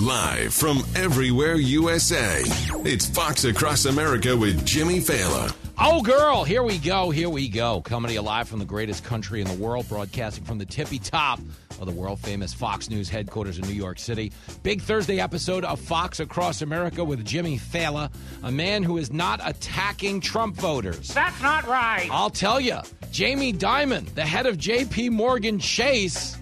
Live from everywhere USA, it's Fox Across America with Jimmy Failla. Oh, girl, here we go. Here we go. Coming to you live from the greatest country in the world, broadcasting from the tippy top of the world famous Fox News headquarters in New York City. Big Thursday episode of Fox Across America with Jimmy Failla, a man who is not attacking Trump voters. That's not right. I'll tell you, Jamie Dimon, the head of JP Morgan Chase,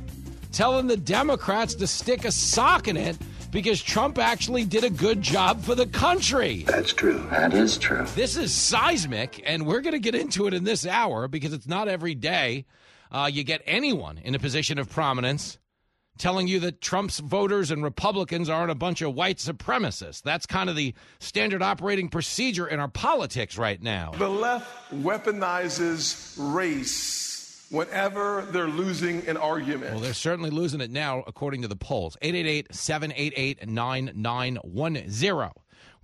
telling the Democrats to stick a sock in it because Trump actually did a good job for the country. That's true. That is true. This is seismic, and we're going to get into it in this hour because it's not every day uh, you get anyone in a position of prominence telling you that Trump's voters and Republicans aren't a bunch of white supremacists. That's kind of the standard operating procedure in our politics right now. The left weaponizes race whenever they're losing an argument. Well, they're certainly losing it now, according to the polls. 888 788 9910.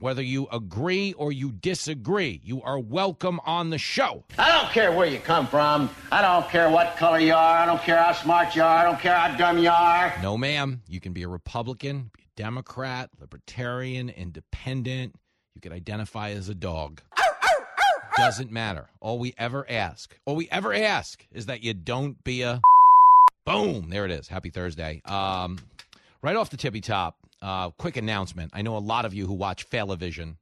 Whether you agree or you disagree, you are welcome on the show. I don't care where you come from. I don't care what color you are. I don't care how smart you are. I don't care how dumb you are. No, ma'am. You can be a Republican, be a Democrat, Libertarian, Independent. You can identify as a dog. Doesn't matter. All we ever ask, all we ever ask is that you don't be a boom. There it is. Happy Thursday. Um, right off the tippy top, uh, quick announcement. I know a lot of you who watch Failavision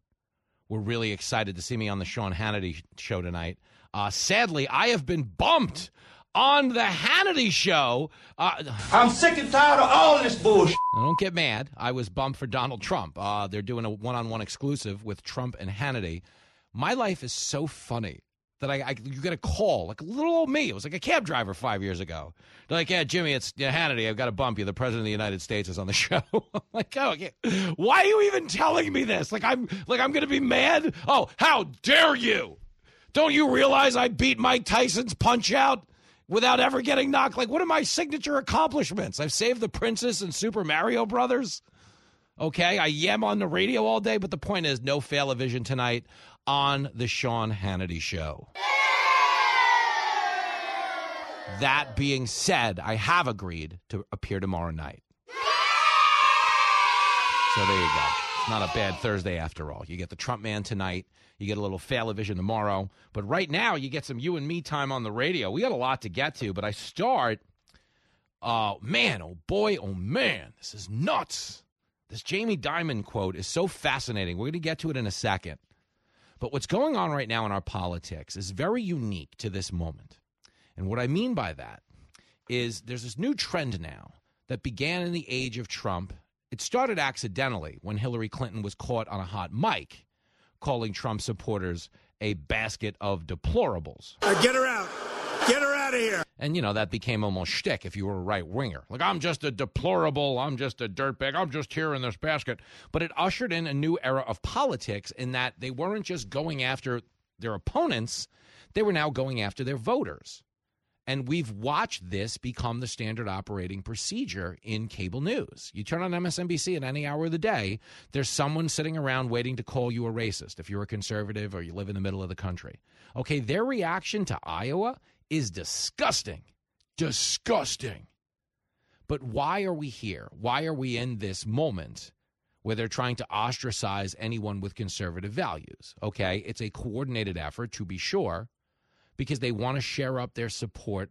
were really excited to see me on the Sean Hannity show tonight. Uh, sadly, I have been bumped on the Hannity show. Uh, I'm sick and tired of all this bullshit. don't get mad. I was bumped for Donald Trump. Uh, they're doing a one on one exclusive with Trump and Hannity. My life is so funny that I, I you get a call like little old me. It was like a cab driver five years ago. They're like, "Yeah, Jimmy, it's yeah, Hannity. I've got to bump you. The president of the United States is on the show." Like, "Oh, okay. why are you even telling me this? Like I'm like I'm to be mad? Oh, how dare you? Don't you realize I beat Mike Tyson's punch out?" Without ever getting knocked, like what are my signature accomplishments? I've saved the princess and Super Mario Brothers. Okay, I yam on the radio all day, but the point is, no Failavision tonight on the Sean Hannity Show. That being said, I have agreed to appear tomorrow night. So there you go. It's not a bad Thursday after all. You get the Trump man tonight. You get a little Failavision tomorrow. But right now, you get some you and me time on the radio. We got a lot to get to, but I start. Oh, man. Oh, boy. Oh, man. This is nuts. This Jamie Dimon quote is so fascinating. We're going to get to it in a second. But what's going on right now in our politics is very unique to this moment. And what I mean by that is there's this new trend now that began in the age of Trump. It started accidentally when Hillary Clinton was caught on a hot mic calling Trump supporters a basket of deplorables. Uh, get her out. Get her out of here. And, you know, that became almost shtick if you were a right winger. Like, I'm just a deplorable, I'm just a dirtbag, I'm just here in this basket. But it ushered in a new era of politics in that they weren't just going after their opponents, they were now going after their voters. And we've watched this become the standard operating procedure in cable news. You turn on MSNBC at any hour of the day, there's someone sitting around waiting to call you a racist if you're a conservative or you live in the middle of the country. Okay, their reaction to Iowa is disgusting. Disgusting. But why are we here? Why are we in this moment where they're trying to ostracize anyone with conservative values? Okay, it's a coordinated effort to be sure because they want to share up their support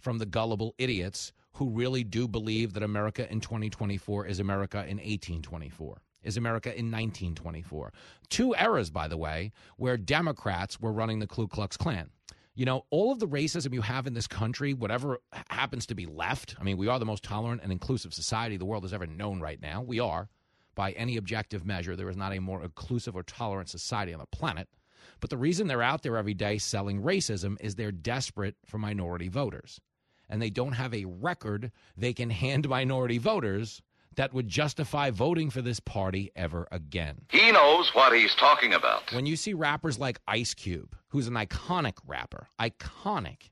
from the gullible idiots who really do believe that America in 2024 is America in 1824, is America in 1924. Two eras, by the way, where Democrats were running the Ku Klux Klan. You know, all of the racism you have in this country, whatever happens to be left, I mean, we are the most tolerant and inclusive society the world has ever known right now. We are. By any objective measure, there is not a more inclusive or tolerant society on the planet. But the reason they're out there every day selling racism is they're desperate for minority voters. and they don't have a record they can hand minority voters that would justify voting for this party ever again. He knows what he's talking about. When you see rappers like Ice Cube, who's an iconic rapper, iconic.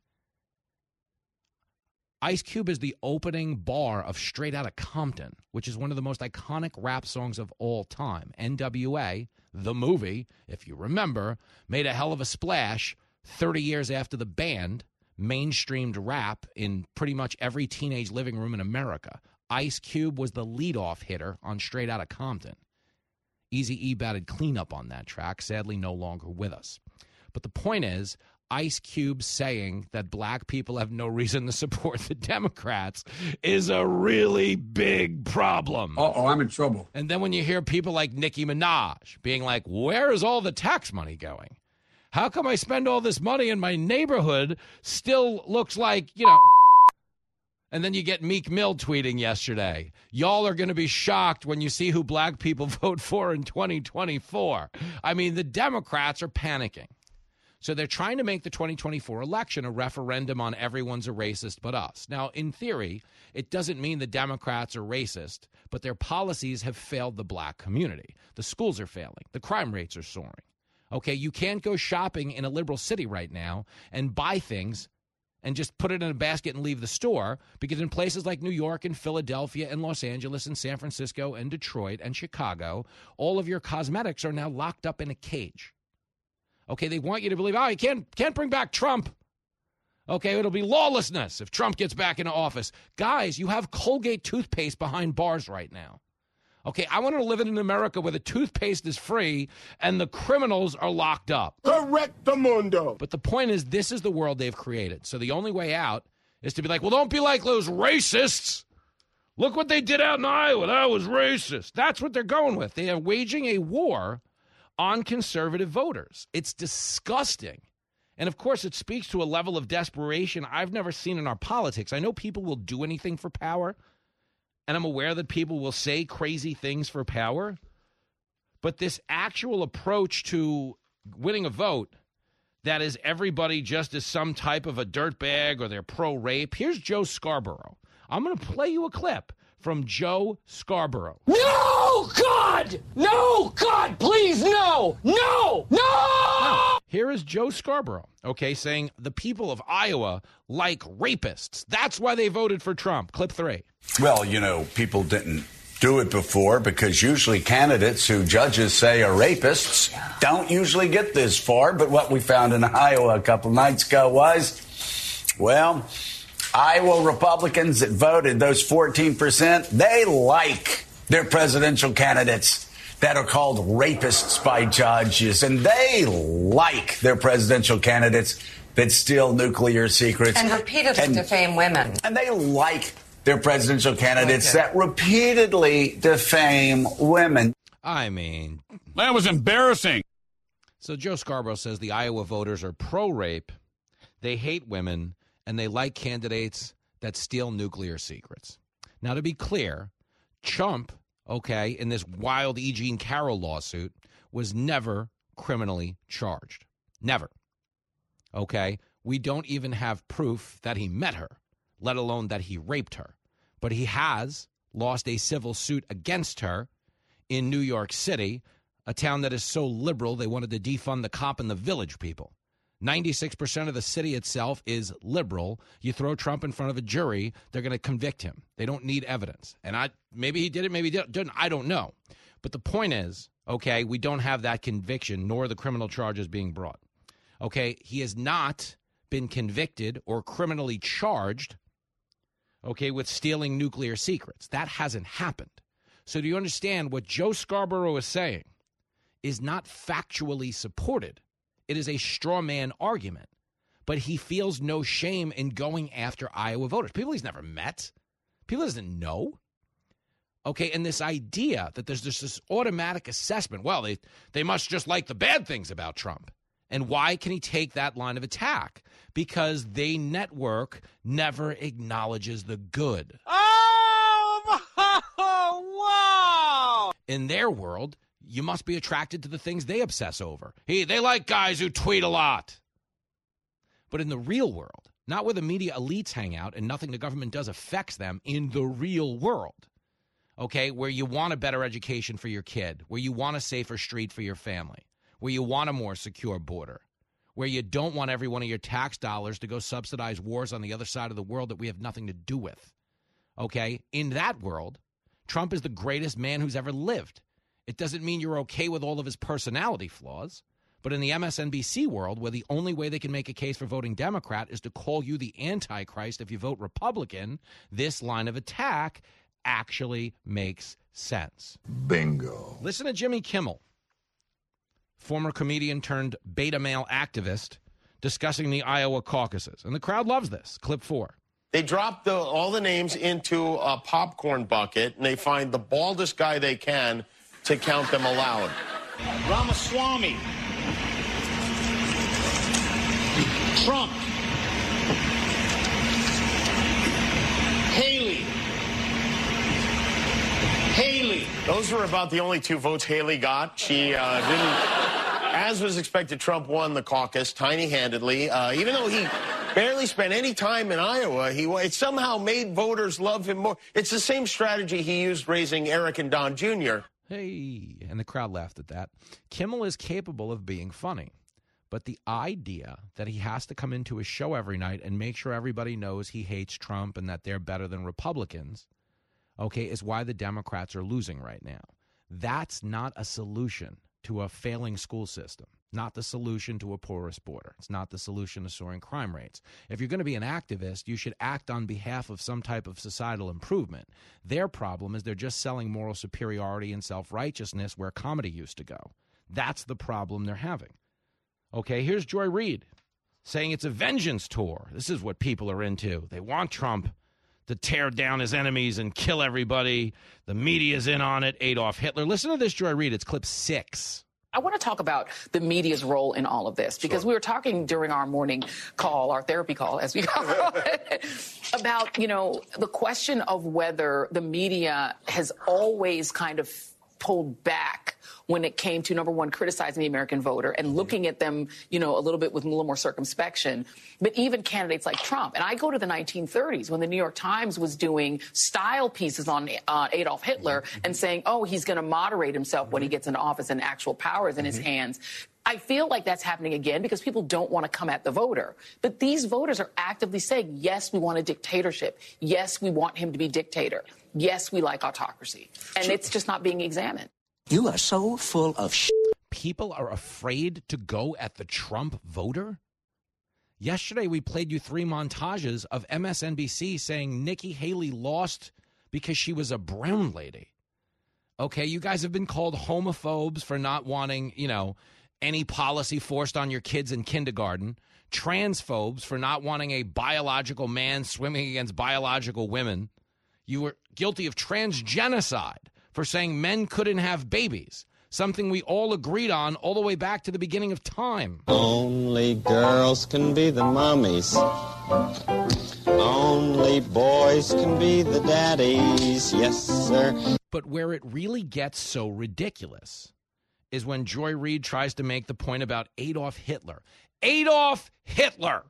Ice Cube is the opening bar of Straight Outta Compton, which is one of the most iconic rap songs of all time. NWA, the movie, if you remember, made a hell of a splash 30 years after the band mainstreamed rap in pretty much every teenage living room in America. Ice Cube was the leadoff hitter on Straight Outta Compton. Easy E batted cleanup on that track, sadly no longer with us. But the point is, Ice Cube saying that black people have no reason to support the Democrats is a really big problem. Uh oh, I'm in trouble. And then when you hear people like Nicki Minaj being like, where is all the tax money going? How come I spend all this money and my neighborhood still looks like, you know, and then you get Meek Mill tweeting yesterday. Y'all are going to be shocked when you see who black people vote for in 2024. I mean, the Democrats are panicking. So they're trying to make the 2024 election a referendum on everyone's a racist but us. Now, in theory, it doesn't mean the Democrats are racist, but their policies have failed the black community. The schools are failing, the crime rates are soaring. Okay, you can't go shopping in a liberal city right now and buy things and just put it in a basket and leave the store because in places like New York and Philadelphia and Los Angeles and San Francisco and Detroit and Chicago, all of your cosmetics are now locked up in a cage. Okay, they want you to believe, oh, you can't can't bring back Trump. Okay, it'll be lawlessness if Trump gets back into office. Guys, you have Colgate toothpaste behind bars right now. Okay, I want to live in an America where the toothpaste is free and the criminals are locked up. Correct the mundo. But the point is, this is the world they've created. So the only way out is to be like, well, don't be like those racists. Look what they did out in Iowa. That was racist. That's what they're going with. They are waging a war on conservative voters. It's disgusting. And of course, it speaks to a level of desperation I've never seen in our politics. I know people will do anything for power, and I'm aware that people will say crazy things for power. But this actual approach to winning a vote that is everybody just as some type of a dirtbag or they're pro rape. Here's Joe Scarborough. I'm going to play you a clip from Joe Scarborough. No, God! No, God, please, no! No! No! Here is Joe Scarborough, okay, saying the people of Iowa like rapists. That's why they voted for Trump. Clip three. Well, you know, people didn't do it before because usually candidates who judges say are rapists don't usually get this far. But what we found in Iowa a couple nights ago was, well, Iowa Republicans that voted, those 14%, they like their presidential candidates that are called rapists by judges, and they like their presidential candidates that steal nuclear secrets and repeatedly and, defame women. And they like their presidential candidates okay. that repeatedly defame women. I mean, that was embarrassing. So Joe Scarborough says the Iowa voters are pro rape, they hate women, and they like candidates that steal nuclear secrets. Now, to be clear, Trump, okay, in this wild E. Jean Carroll lawsuit, was never criminally charged. Never. Okay? We don't even have proof that he met her, let alone that he raped her. But he has lost a civil suit against her in New York City, a town that is so liberal they wanted to defund the cop and the village people. 96% of the city itself is liberal. You throw Trump in front of a jury, they're going to convict him. They don't need evidence. And I maybe he did it, maybe he didn't. I don't know. But the point is, okay, we don't have that conviction nor the criminal charges being brought. Okay, he has not been convicted or criminally charged okay, with stealing nuclear secrets. That hasn't happened. So do you understand what Joe Scarborough is saying is not factually supported? It is a straw man argument. But he feels no shame in going after Iowa voters. People he's never met, people he doesn't know. Okay, and this idea that there's just this automatic assessment. Well, they they must just like the bad things about Trump. And why can he take that line of attack? Because they network never acknowledges the good. Oh, wow! In their world, you must be attracted to the things they obsess over. Hey, they like guys who tweet a lot. But in the real world, not where the media elites hang out and nothing the government does affects them in the real world. Okay, where you want a better education for your kid, where you want a safer street for your family, where you want a more secure border, where you don't want every one of your tax dollars to go subsidize wars on the other side of the world that we have nothing to do with. Okay, in that world, Trump is the greatest man who's ever lived. It doesn't mean you're okay with all of his personality flaws. But in the MSNBC world, where the only way they can make a case for voting Democrat is to call you the Antichrist if you vote Republican, this line of attack actually makes sense. Bingo. Listen to Jimmy Kimmel, former comedian turned beta male activist, discussing the Iowa caucuses. And the crowd loves this. Clip four. They drop the, all the names into a popcorn bucket and they find the baldest guy they can to count them aloud. Ramaswamy. Trump. Haley. Haley. Those were about the only two votes Haley got. She uh, didn't, as was expected, Trump won the caucus tiny handedly. Uh, even though he barely spent any time in Iowa, he it somehow made voters love him more. It's the same strategy he used raising Eric and Don Jr. Hey, and the crowd laughed at that. Kimmel is capable of being funny. But the idea that he has to come into his show every night and make sure everybody knows he hates Trump and that they're better than Republicans, okay, is why the Democrats are losing right now. That's not a solution to a failing school system, not the solution to a porous border. It's not the solution to soaring crime rates. If you're going to be an activist, you should act on behalf of some type of societal improvement. Their problem is they're just selling moral superiority and self righteousness where comedy used to go. That's the problem they're having. Okay, here's Joy Reid saying it's a vengeance tour. This is what people are into. They want Trump to tear down his enemies and kill everybody. The media's in on it. Adolf Hitler. Listen to this, Joy Reid. It's clip six. I want to talk about the media's role in all of this because sure. we were talking during our morning call, our therapy call, as we call it, about, you know, the question of whether the media has always kind of pulled back when it came to number one, criticizing the American voter and mm-hmm. looking at them, you know, a little bit with a little more circumspection. But even candidates like Trump, and I go to the 1930s when the New York Times was doing style pieces on uh, Adolf Hitler mm-hmm. and saying, oh, he's going to moderate himself when he mm-hmm. gets into office and actual power is in his hands. I feel like that's happening again because people don't want to come at the voter. But these voters are actively saying, yes, we want a dictatorship. Yes, we want him to be dictator. Yes, we like autocracy. And it's just not being examined. You are so full of sh- People are afraid to go at the Trump voter? Yesterday, we played you three montages of MSNBC saying Nikki Haley lost because she was a brown lady. Okay, you guys have been called homophobes for not wanting, you know, any policy forced on your kids in kindergarten, transphobes for not wanting a biological man swimming against biological women. You were guilty of transgenocide for saying men couldn't have babies, something we all agreed on all the way back to the beginning of time. Only girls can be the mummies. Only boys can be the daddies. Yes, sir. But where it really gets so ridiculous is when Joy Reid tries to make the point about Adolf Hitler. Adolf Hitler!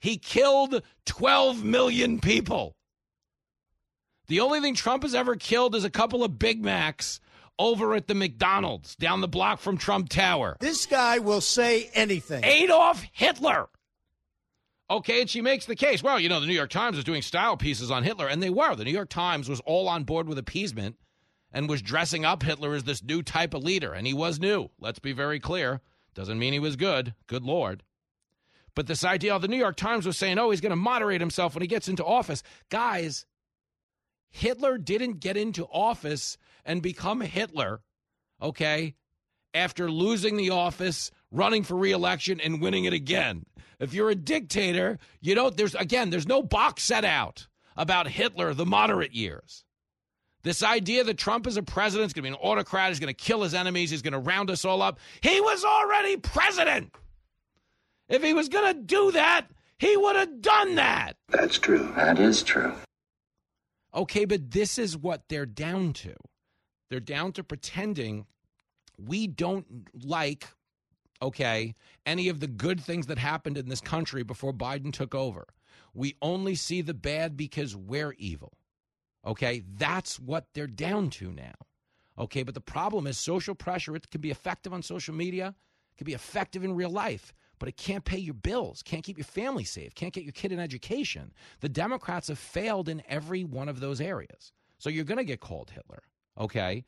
He killed 12 million people. The only thing Trump has ever killed is a couple of Big Macs over at the McDonald's down the block from Trump Tower. This guy will say anything. Adolf Hitler. Okay, and she makes the case. Well, you know, the New York Times was doing style pieces on Hitler, and they were. The New York Times was all on board with appeasement and was dressing up Hitler as this new type of leader, and he was new. Let's be very clear. Doesn't mean he was good. Good Lord. But this idea of the New York Times was saying, oh, he's going to moderate himself when he gets into office. Guys, Hitler didn't get into office and become Hitler, okay, after losing the office, running for reelection, and winning it again. If you're a dictator, you don't, there's, again, there's no box set out about Hitler, the moderate years. This idea that Trump is a president, is going to be an autocrat, he's going to kill his enemies, he's going to round us all up. He was already president. If he was going to do that, he would have done that. That's true. That is true. Okay, but this is what they're down to. They're down to pretending we don't like okay, any of the good things that happened in this country before Biden took over. We only see the bad because we're evil. Okay, that's what they're down to now. Okay, but the problem is social pressure. It can be effective on social media, it can be effective in real life, but it can't pay your bills, can't keep your family safe, can't get your kid an education. The Democrats have failed in every one of those areas. So you're going to get called Hitler. Okay,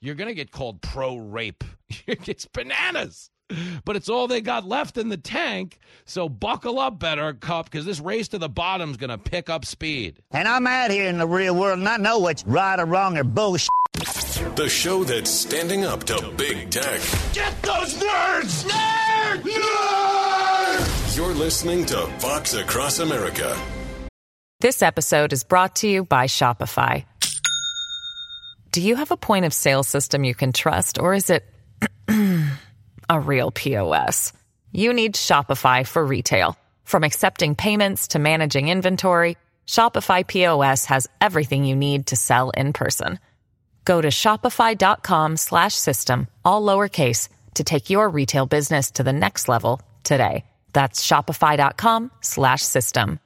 you're going to get called pro rape. it's bananas. But it's all they got left in the tank. So buckle up, better cup, because this race to the bottom is going to pick up speed. And I'm out here in the real world, and I know what's right or wrong or bullshit. The show that's standing up to big tech. Get those nerds! Nerd! You're listening to Fox Across America. This episode is brought to you by Shopify. Do you have a point of sale system you can trust, or is it a real POS? You need Shopify for retail. From accepting payments to managing inventory, Shopify POS has everything you need to sell in person. Go to shopify.com slash system, all lowercase, to take your retail business to the next level today. That's shopify.com slash system.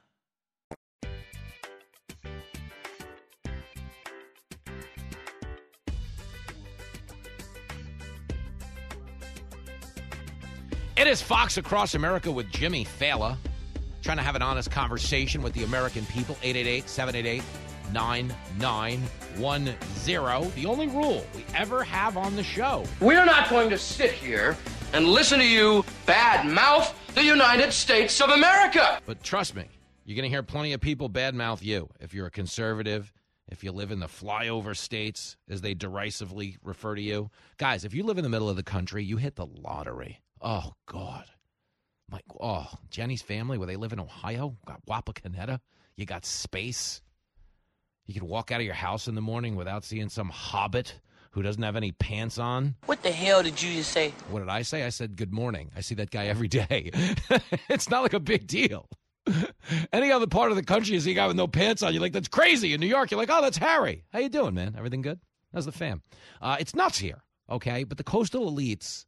It is Fox Across America with Jimmy Failla, trying to have an honest conversation with the American people. 888 788 9910. The only rule we ever have on the show. We're not going to sit here and listen to you bad mouth the United States of America. But trust me, you're going to hear plenty of people badmouth you if you're a conservative, if you live in the flyover states, as they derisively refer to you. Guys, if you live in the middle of the country, you hit the lottery. Oh, God. My, oh, Jenny's family, where they live in Ohio, got Wapakoneta. You got space. You can walk out of your house in the morning without seeing some hobbit who doesn't have any pants on. What the hell did you just say? What did I say? I said good morning. I see that guy every day. it's not like a big deal. Any other part of the country, you see a guy with no pants on, you're like, that's crazy. In New York, you're like, oh, that's Harry. How you doing, man? Everything good? How's the fam? Uh, it's nuts here, okay? But the coastal elites,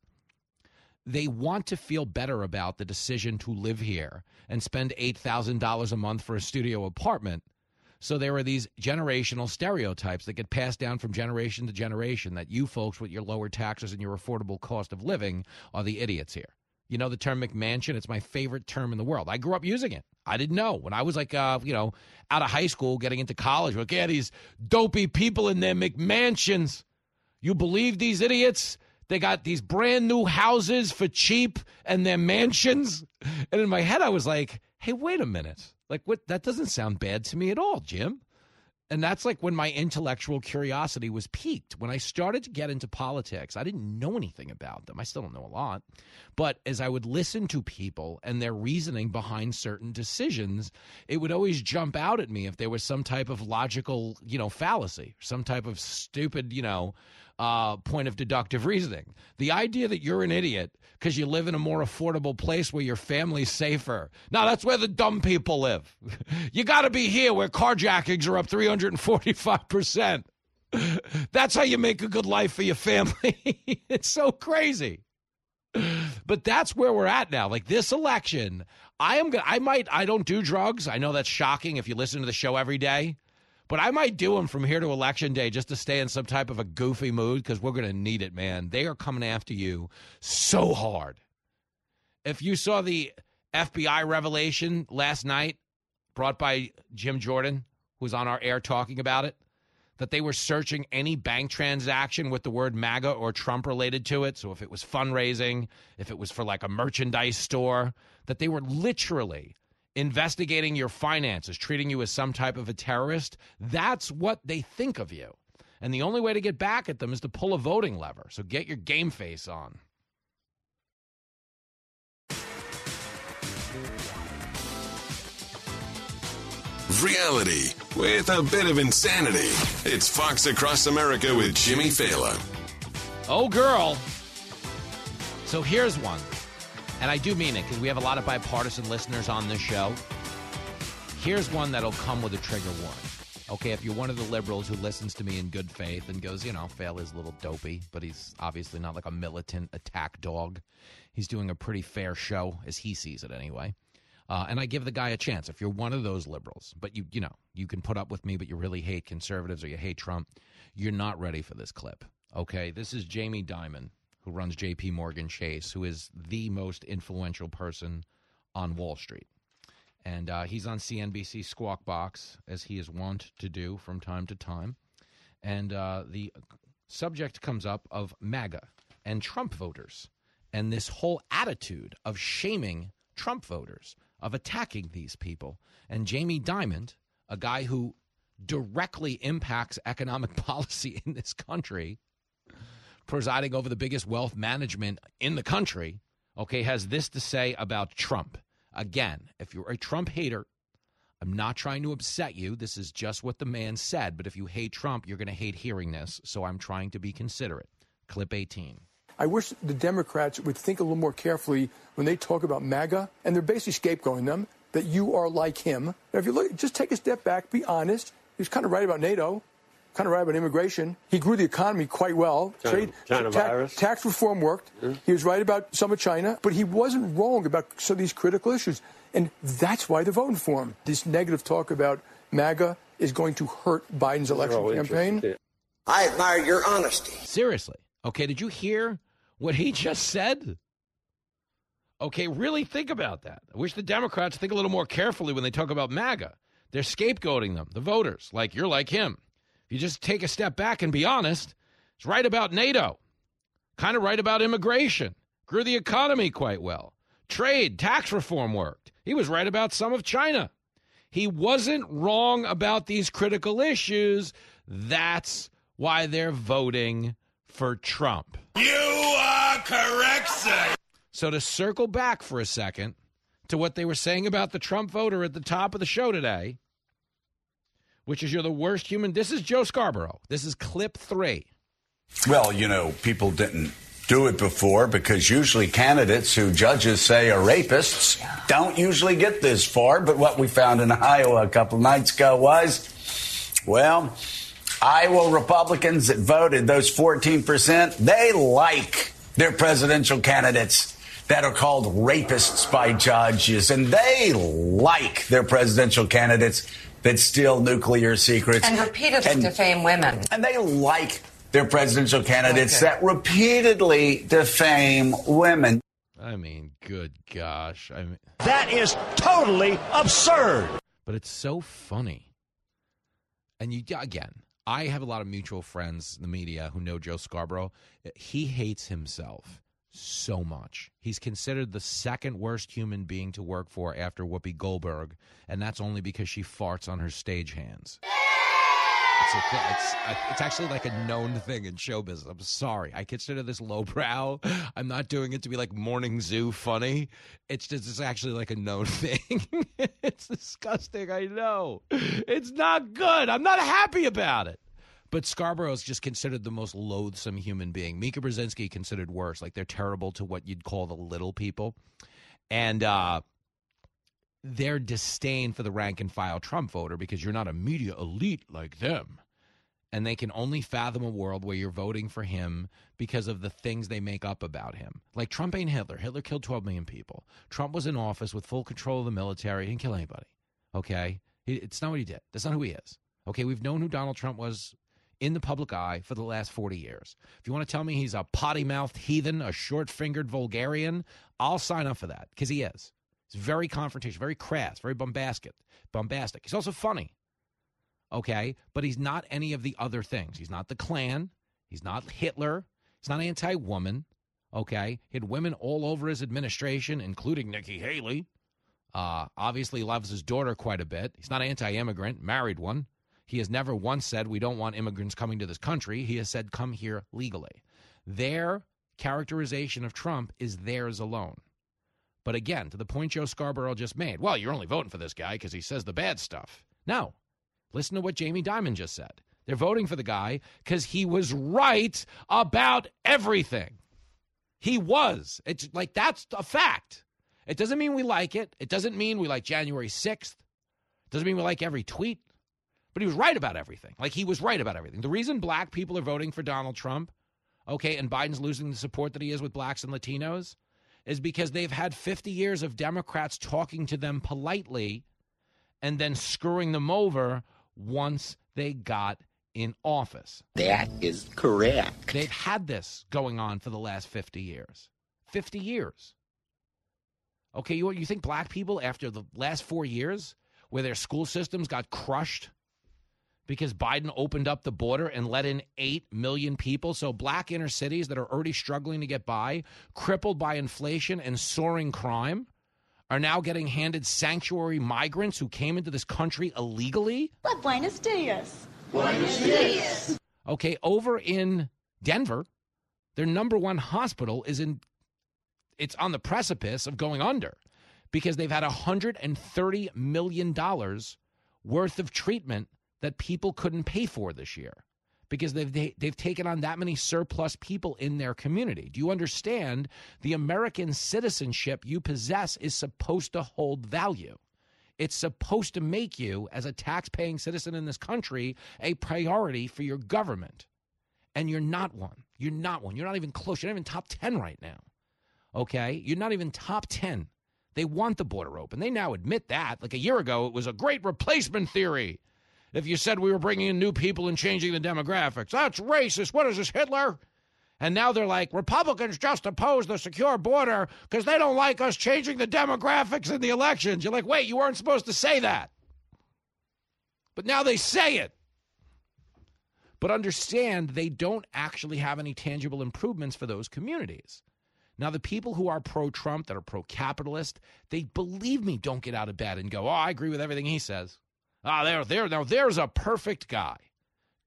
they want to feel better about the decision to live here and spend $8,000 a month for a studio apartment. So there are these generational stereotypes that get passed down from generation to generation that you folks with your lower taxes and your affordable cost of living are the idiots here. You know the term McMansion? It's my favorite term in the world. I grew up using it. I didn't know. When I was like, uh, you know, out of high school, getting into college, like, yeah, these dopey people in their McMansions. You believe these idiots? They got these brand new houses for cheap and their mansions. And in my head, I was like, hey, wait a minute. Like, what? That doesn't sound bad to me at all, Jim. And that's like when my intellectual curiosity was piqued. When I started to get into politics, I didn't know anything about them. I still don't know a lot. But as I would listen to people and their reasoning behind certain decisions, it would always jump out at me if there was some type of logical, you know, fallacy, some type of stupid, you know, uh, point of deductive reasoning. The idea that you're an idiot because you live in a more affordable place where your family's safer. Now, that's where the dumb people live. you got to be here where carjackings are up 345%. That's how you make a good life for your family. it's so crazy. But that's where we're at now. Like this election, I am gonna I might I don't do drugs. I know that's shocking if you listen to the show every day. But I might do them from here to election day just to stay in some type of a goofy mood because we're going to need it, man. They are coming after you so hard. If you saw the FBI revelation last night brought by Jim Jordan, who's on our air talking about it, that they were searching any bank transaction with the word MAGA or Trump related to it. So if it was fundraising, if it was for like a merchandise store, that they were literally investigating your finances, treating you as some type of a terrorist, that's what they think of you. And the only way to get back at them is to pull a voting lever. So get your game face on. Reality with a bit of insanity. It's Fox Across America with Jimmy Failla. Oh, girl. So here's one. And I do mean it because we have a lot of bipartisan listeners on this show. Here's one that'll come with a trigger warning. Okay, if you're one of the liberals who listens to me in good faith and goes, you know, Fail is a little dopey, but he's obviously not like a militant attack dog. He's doing a pretty fair show, as he sees it anyway. Uh, and I give the guy a chance. If you're one of those liberals, but you you know you can put up with me, but you really hate conservatives or you hate Trump, you're not ready for this clip. Okay, this is Jamie Dimon, who runs J.P. Morgan Chase, who is the most influential person on Wall Street, and uh, he's on CNBC Squawk Box as he is wont to do from time to time, and uh, the subject comes up of MAGA and Trump voters, and this whole attitude of shaming Trump voters of attacking these people. And Jamie Dimon, a guy who directly impacts economic policy in this country, presiding over the biggest wealth management in the country, okay, has this to say about Trump. Again, if you're a Trump hater, I'm not trying to upset you. This is just what the man said. But if you hate Trump, you're going to hate hearing this. So I'm trying to be considerate. Clip 18. I wish the Democrats would think a little more carefully when they talk about MAGA, and they're basically scapegoating them that you are like him. Now, if you look, just take a step back, be honest. He's kind of right about NATO, kind of right about immigration. He grew the economy quite well. China, Trade, China ta- virus. tax reform worked. He was right about some of China, but he wasn't wrong about some of these critical issues. And that's why they're voting for him. This negative talk about MAGA is going to hurt Biden's election campaign. interesting. I admire your honesty. Seriously. Okay, did you hear what he just said? Okay, really think about that. I wish the Democrats think a little more carefully when they talk about MAGA. They're scapegoating them, the voters, like you're like him. You just take a step back and be honest, it's right about NATO, kind of right about immigration, grew the economy quite well. Trade, tax reform worked. He was right about some of China. He wasn't wrong about these critical issues. That's why they're voting for Trump. You are correct, sir. So to circle back for a second to what they were saying about the Trump voter at the top of the show today, which is you're the worst human. This is Joe Scarborough. This is clip three. Well, you know, people didn't do it before because usually candidates who judges say are rapists don't usually get this far. But what we found in Iowa a couple nights ago was, well, Iowa Republicans that voted, those 14%, they like their presidential candidates that are called rapists by judges. And they like their presidential candidates that steal nuclear secrets. And repeatedly defame women. And they like their presidential candidates Okay. that repeatedly defame women. I mean, good gosh. I mean, That is totally absurd. but it's so funny. And you again, I have a lot of mutual friends in the media who know Joe Scarborough. He hates himself so much. He's considered the second worst human being to work for after Whoopi Goldberg, and that's only because she farts on her stage hands. It's, a it's, uh, it's actually like a known thing in show business. I'm sorry. I consider this lowbrow. I'm not doing it to be like morning zoo funny. It's just it's actually like a known thing. it's disgusting. I know. It's not good. I'm not happy about it. But Scarborough is just considered the most loathsome human being. Mika Brzezinski considered worse. Like they're terrible to what you'd call the little people. And uh their disdain for the rank and file Trump voter because you're not a media elite like them. And they can only fathom a world where you're voting for him because of the things they make up about him. Like Trump ain't Hitler. Hitler killed 12 million people. Trump was in office with full control of the military. He didn't kill anybody. Okay? It's not what he did. That's not who he is. Okay? We've known who Donald Trump was in the public eye for the last 40 years. If you want to tell me he's a potty mouthed heathen, a short fingered vulgarian, I'll sign up for that because he is. He's very confrontational, very crass, very bombastic. Bombastic. He's also funny. Okay, but he's not any of the other things. He's not the Klan. He's not Hitler. He's not anti-woman. Okay, he had women all over his administration, including Nikki Haley. Uh, obviously loves his daughter quite a bit. He's not anti-immigrant. Married one. He has never once said we don't want immigrants coming to this country. He has said come here legally. Their characterization of Trump is theirs alone. But again, to the point Joe Scarborough just made, well, you're only voting for this guy because he says the bad stuff. No. Listen to what Jamie Dimon just said. They're voting for the guy because he was right about everything. He was. It's like that's a fact. It doesn't mean we like it. It doesn't mean we like January 6th. It doesn't mean we like every tweet. But he was right about everything. Like he was right about everything. The reason black people are voting for Donald Trump, okay, and Biden's losing the support that he is with blacks and Latinos is because they've had 50 years of Democrats talking to them politely and then screwing them over once they got in office. That is correct. They've had this going on for the last 50 years. 50 years. Okay, you, you think black people, after the last four years, where their school systems got crushed because Biden opened up the border and let in 8 million people. So, black inner cities that are already struggling to get by, crippled by inflation and soaring crime, are now getting handed sanctuary migrants who came into this country illegally. But buenos dias. Buenos dias. Okay, over in Denver, their number one hospital is in it's on the precipice of going under because they've had 130 million dollars worth of treatment that people couldn't pay for this year because they've they, have they have taken on that many surplus people in their community. Do you understand the American citizenship you possess is supposed to hold value? It's supposed to make you as a tax-paying citizen in this country a priority for your government. And you're not one. You're not one. You're not even close. You're not even top 10 right now. Okay? You're not even top 10. They want the border open. They now admit that. Like a year ago, it was a great replacement theory if you said we were bringing in new people and changing the demographics. That's racist. What is this, Hitler? And now they're like, Republicans just oppose the secure border because they don't like us changing the demographics in the elections. You're like, wait, you weren't supposed to say that. But now they say it. But understand they don't actually have any tangible improvements for those communities. Now, the people who are pro Trump, that are pro capitalist, they believe me, don't get out of bed and go, oh, I agree with everything he says. Ah, there, there, now there's a perfect guy.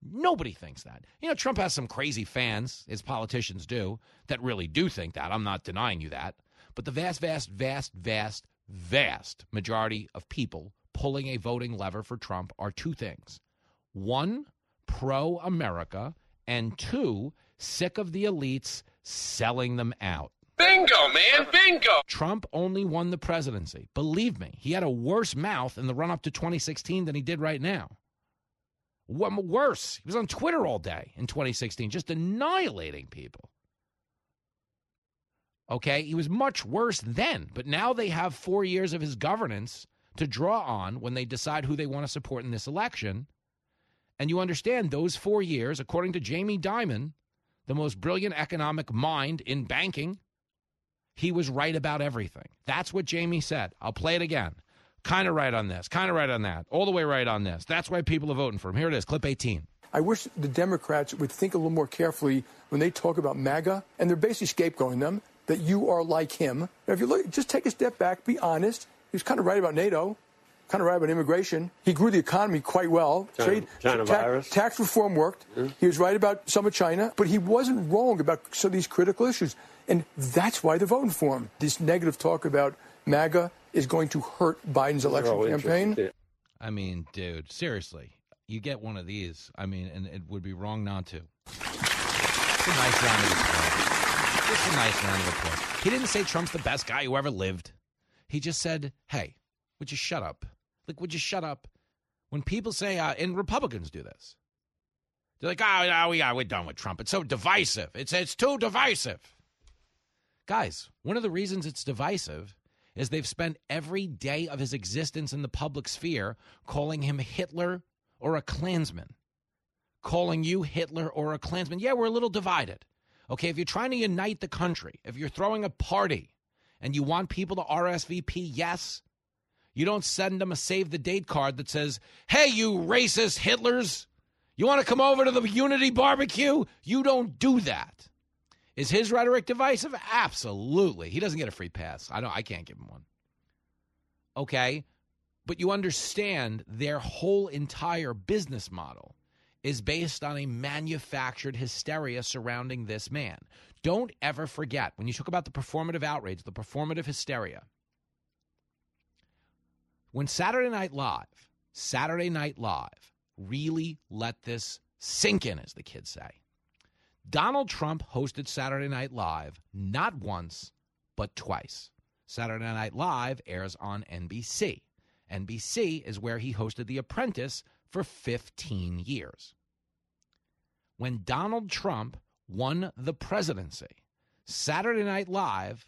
Nobody thinks that. You know, Trump has some crazy fans, as politicians do, that really do think that. I'm not denying you that. But the vast, vast, vast, vast, vast majority of people pulling a voting lever for Trump are two things one, pro America, and two, sick of the elites selling them out. Bingo, man, bingo. Trump only won the presidency. Believe me, he had a worse mouth in the run up to 2016 than he did right now. Worse? He was on Twitter all day in 2016, just annihilating people. Okay, he was much worse then, but now they have four years of his governance to draw on when they decide who they want to support in this election. And you understand those four years, according to Jamie Dimon, the most brilliant economic mind in banking, he was right about everything. That's what Jamie said. I'll play it again. Kind of right on this, kind of right on that, all the way right on this. That's why people are voting for him. Here it is, clip 18. I wish the Democrats would think a little more carefully when they talk about MAGA, and they're basically scapegoating them that you are like him. Now, if you look, just take a step back, be honest. He was kind of right about NATO, kind of right about immigration. He grew the economy quite well. China, Trade, China ta- virus. Tax reform worked. Mm-hmm. He was right about some of China, but he wasn't wrong about some of these critical issues. And that's why they're voting for him. This negative talk about MAGA is going to hurt Biden's election campaign. I mean, dude, seriously, you get one of these. I mean, and it would be wrong not to. It's a nice round of applause. It's a nice round of applause. He didn't say Trump's the best guy who ever lived. He just said, "Hey, would you shut up? Like, would you shut up?" When people say, uh, and Republicans do this, they're like, "Oh, no, we, we're done with Trump. It's so divisive. It's it's too divisive." Guys, one of the reasons it's divisive is they've spent every day of his existence in the public sphere calling him Hitler or a Klansman. Calling you Hitler or a Klansman. Yeah, we're a little divided. Okay, if you're trying to unite the country, if you're throwing a party and you want people to RSVP, yes, you don't send them a save the date card that says, hey, you racist Hitlers, you want to come over to the Unity barbecue? You don't do that. Is his rhetoric divisive? Absolutely. He doesn't get a free pass. I don't I can't give him one. Okay? But you understand their whole entire business model is based on a manufactured hysteria surrounding this man. Don't ever forget when you talk about the performative outrage, the performative hysteria. When Saturday Night Live, Saturday Night Live really let this sink in, as the kids say Donald Trump hosted Saturday Night Live not once, but twice. Saturday Night Live airs on NBC. NBC is where he hosted The Apprentice for 15 years. When Donald Trump won the presidency, Saturday Night Live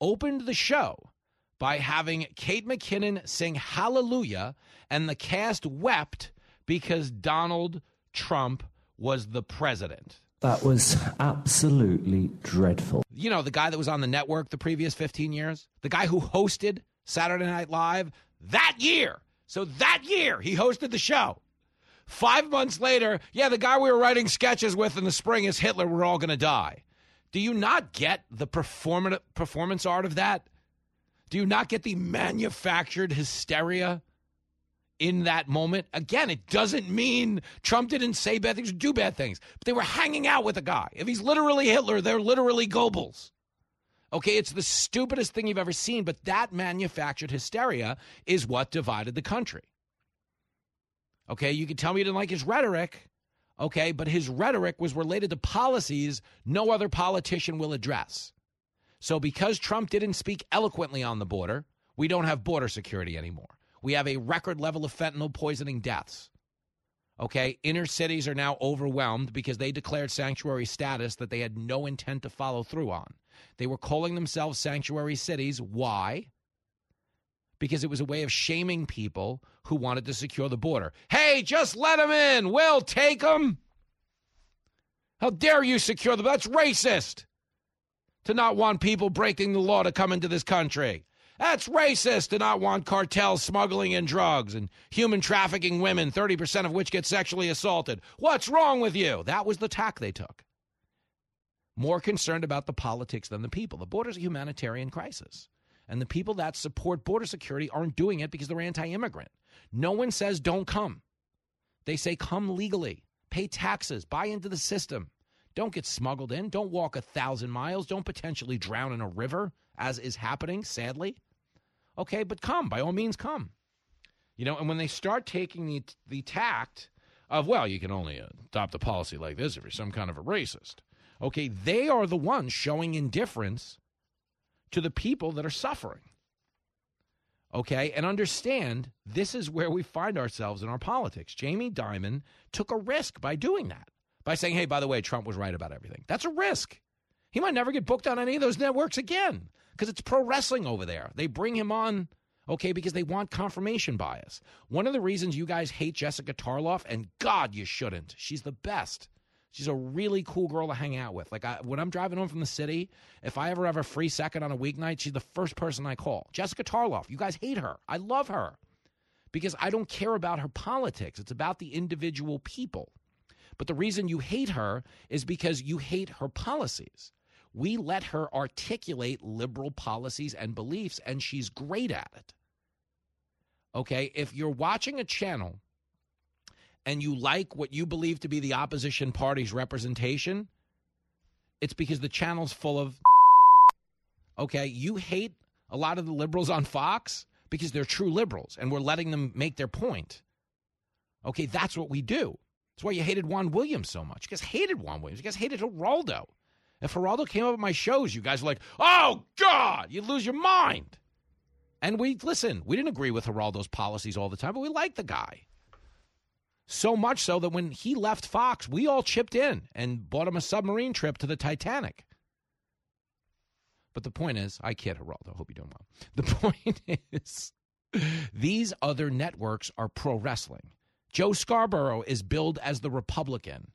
opened the show by having Kate McKinnon sing Hallelujah, and the cast wept because Donald Trump was the president. That was absolutely dreadful. You know, the guy that was on the network the previous 15 years, the guy who hosted Saturday Night Live that year. So that year, he hosted the show. Five months later, yeah, the guy we were writing sketches with in the spring is Hitler. We're all going to die. Do you not get the perform- performance art of that? Do you not get the manufactured hysteria in that moment? Again, it doesn't mean Trump didn't say bad things or do bad things, but they were hanging out with a guy. If he's literally Hitler, they're literally Goebbels. Okay, it's the stupidest thing you've ever seen, but that manufactured hysteria is what divided the country. Okay, you can tell me you didn't like his rhetoric, okay, but his rhetoric was related to policies no other politician will address. So, because Trump didn't speak eloquently on the border, we don't have border security anymore. We have a record level of fentanyl poisoning deaths. Okay, inner cities are now overwhelmed because they declared sanctuary status that they had no intent to follow through on. They were calling themselves sanctuary cities. Why? Because it was a way of shaming people who wanted to secure the border. Hey, just let them in. We'll take them. How dare you secure them? That's racist to not want people breaking the law to come into this country. That's racist to not want cartels smuggling in drugs and human trafficking women, 30% of which get sexually assaulted. What's wrong with you? That was the tack they took. More concerned about the politics than the people. The border's a humanitarian crisis. And the people that support border security aren't doing it because they're anti immigrant. No one says don't come. They say come legally, pay taxes, buy into the system. Don't get smuggled in. Don't walk a thousand miles. Don't potentially drown in a river, as is happening, sadly. Okay, but come. By all means, come. You know, and when they start taking the, the tact of, well, you can only adopt a policy like this if you're some kind of a racist. Okay, they are the ones showing indifference to the people that are suffering. Okay, and understand this is where we find ourselves in our politics. Jamie Dimon took a risk by doing that by saying, hey, by the way, Trump was right about everything. That's a risk. He might never get booked on any of those networks again because it's pro wrestling over there. They bring him on, okay, because they want confirmation bias. One of the reasons you guys hate Jessica Tarloff, and God, you shouldn't, she's the best. She's a really cool girl to hang out with. Like I, when I'm driving home from the city, if I ever have a free second on a weeknight, she's the first person I call. Jessica Tarloff. You guys hate her. I love her because I don't care about her politics. It's about the individual people. But the reason you hate her is because you hate her policies. We let her articulate liberal policies and beliefs, and she's great at it. Okay, if you're watching a channel and you like what you believe to be the opposition party's representation, it's because the channel's full of. Okay, you hate a lot of the liberals on Fox because they're true liberals and we're letting them make their point. Okay, that's what we do. That's why you hated Juan Williams so much. You guys hated Juan Williams. You guys hated Geraldo. If Geraldo came up at my shows, you guys were like, oh, God, you'd lose your mind. And we, listen, we didn't agree with Geraldo's policies all the time, but we liked the guy. So much so that when he left Fox, we all chipped in and bought him a submarine trip to the Titanic. But the point is, I kid, Geraldo. Hope you're doing well. The point is, these other networks are pro wrestling. Joe Scarborough is billed as the Republican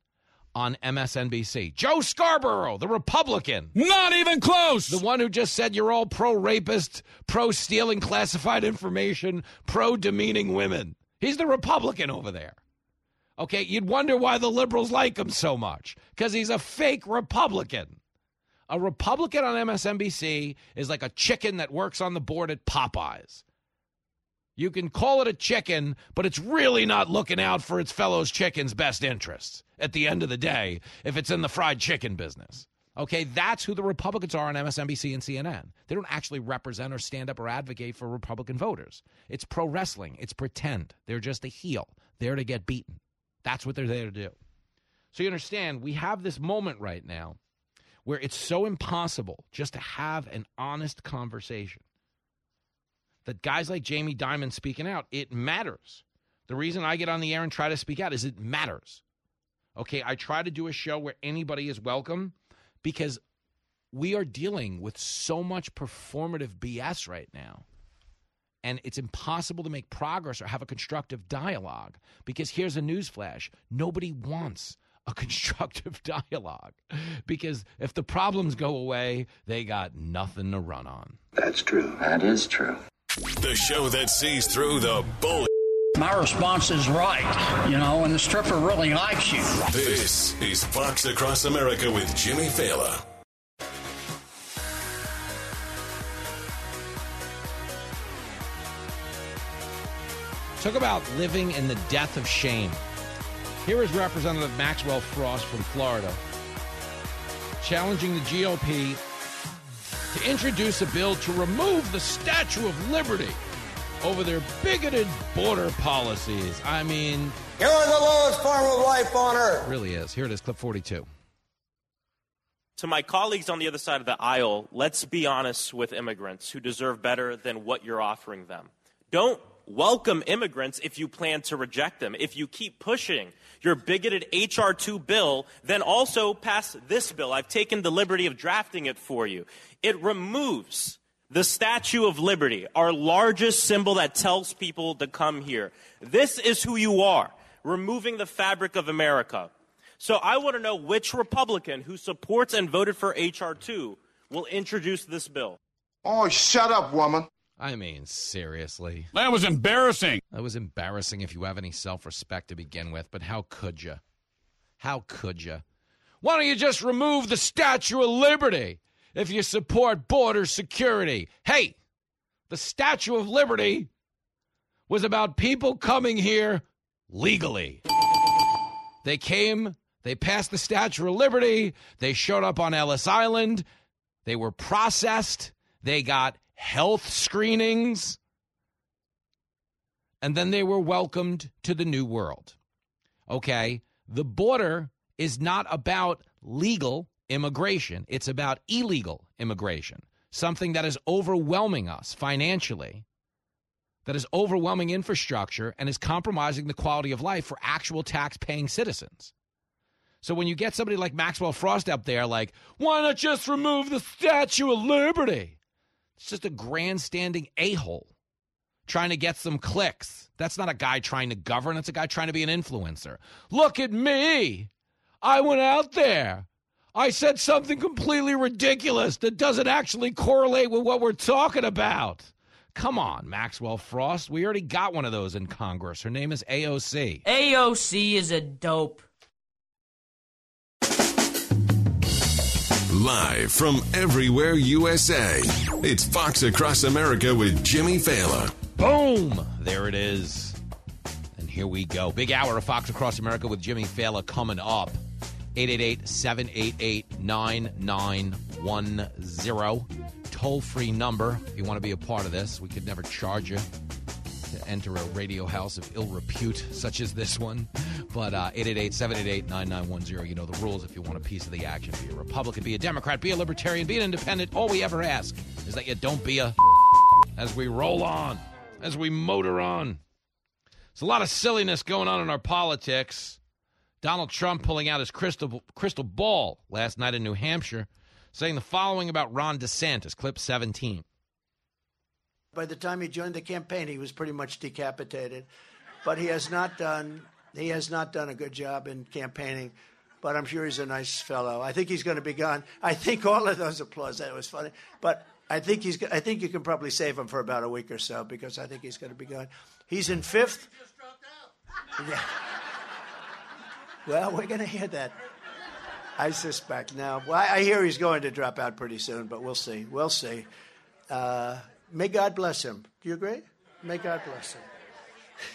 on MSNBC. Joe Scarborough, the Republican. Not even close. The one who just said you're all pro rapist, pro stealing classified information, pro demeaning women. He's the Republican over there. Okay, you'd wonder why the liberals like him so much because he's a fake Republican. A Republican on MSNBC is like a chicken that works on the board at Popeyes. You can call it a chicken, but it's really not looking out for its fellow chicken's best interests at the end of the day if it's in the fried chicken business. Okay, that's who the Republicans are on MSNBC and CNN. They don't actually represent or stand up or advocate for Republican voters. It's pro wrestling, it's pretend. They're just a heel, there to get beaten. That's what they're there to do. So you understand, we have this moment right now where it's so impossible just to have an honest conversation that guys like Jamie Dimon speaking out, it matters The reason I get on the air and try to speak out is it matters. Okay, I try to do a show where anybody is welcome because we are dealing with so much performative BS right now. And it's impossible to make progress or have a constructive dialogue because here's a newsflash nobody wants a constructive dialogue because if the problems go away, they got nothing to run on. That's true. That is true. The show that sees through the bull. My response is right, you know, and the stripper really likes you. This is Fox Across America with Jimmy Failla. Talk about living in the death of shame. Here is Representative Maxwell Frost from Florida challenging the GOP to introduce a bill to remove the Statue of Liberty over their bigoted border policies. I mean, You're the lowest form of life on earth. really is. Here it is, clip 42. To my colleagues on the other side of the aisle, let's be honest with immigrants who deserve better than what you're offering them. Don't welcome immigrants if you plan to reject them. If you keep pushing your bigoted H.R. 2 bill, then also pass this bill. I've taken the liberty of drafting it for you. It removes the Statue of Liberty, our largest symbol that tells people to come here. This is who you are, removing the fabric of America. So I want to know which Republican who supports and voted for H.R. 2 will introduce this bill. Oh, shut up, woman. I mean, seriously. That was embarrassing. That was embarrassing if you have any self respect to begin with, but how could you? How could you? Why don't you just remove the Statue of Liberty if you support border security? Hey, the Statue of Liberty was about people coming here legally. They came, they passed the Statue of Liberty, they showed up on Ellis Island, they were processed, they got health screenings, and then they were welcomed to the new world. Okay, the border is not about legal immigration, it's about illegal immigration, something that is overwhelming us financially, that is overwhelming infrastructure, and is compromising the quality of life for actual tax paying citizens. So when you get somebody like Maxwell Frost up there, like, why not just remove the Statue of Liberty? It's just a grandstanding a hole trying to get some clicks. That's not a guy trying to govern, it's a guy trying to be an influencer. Look at me. I went out there. I said something completely ridiculous that doesn't actually correlate with what we're talking about. Come on, Maxwell Frost. We already got one of those in Congress. Her name is AOC. AOC is a dope. Live from everywhere USA, it's Fox Across America with Jimmy Failla. Boom! There it is. And here we go. Big hour of Fox Across America with Jimmy Failla coming up. 888-788-9910. Toll-free number if you want to be a part of this. We could never charge you to enter a radio house of ill repute such as this one. But uh, 888-788-9910. You know the rules if you want a piece of the action. Be a Republican, be a Democrat, be a Libertarian, be an Independent. All we ever ask is that you don't be a as we roll on, as we motor on. There's a lot of silliness going on in our politics. Donald Trump pulling out his crystal crystal ball last night in New Hampshire, saying the following about Ron DeSantis. Clip 17. By the time he joined the campaign, he was pretty much decapitated, but he has not done he has not done a good job in campaigning. But I'm sure he's a nice fellow. I think he's going to be gone. I think all of those applause that was funny, but I think he's. I think you can probably save him for about a week or so because I think he's going to be gone. He's in fifth. Yeah. Well, we're going to hear that. I suspect now. Well, I hear he's going to drop out pretty soon, but we'll see. We'll see. Uh, may God bless him. Do you agree? May God bless him.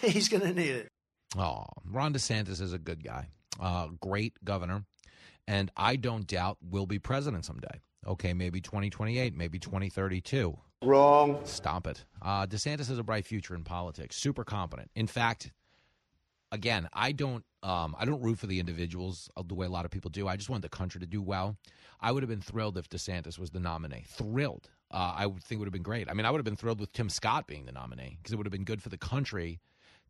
he's going to need it. Oh, Ron DeSantis is a good guy, uh, great governor, and I don't doubt will be president someday. Okay, maybe 2028, maybe 2032. Wrong. Stop it. Uh, DeSantis has a bright future in politics. Super competent. In fact, again, I don't. Um, I don't root for the individuals the way a lot of people do. I just want the country to do well. I would have been thrilled if DeSantis was the nominee. Thrilled. Uh, I would think it would have been great. I mean, I would have been thrilled with Tim Scott being the nominee because it would have been good for the country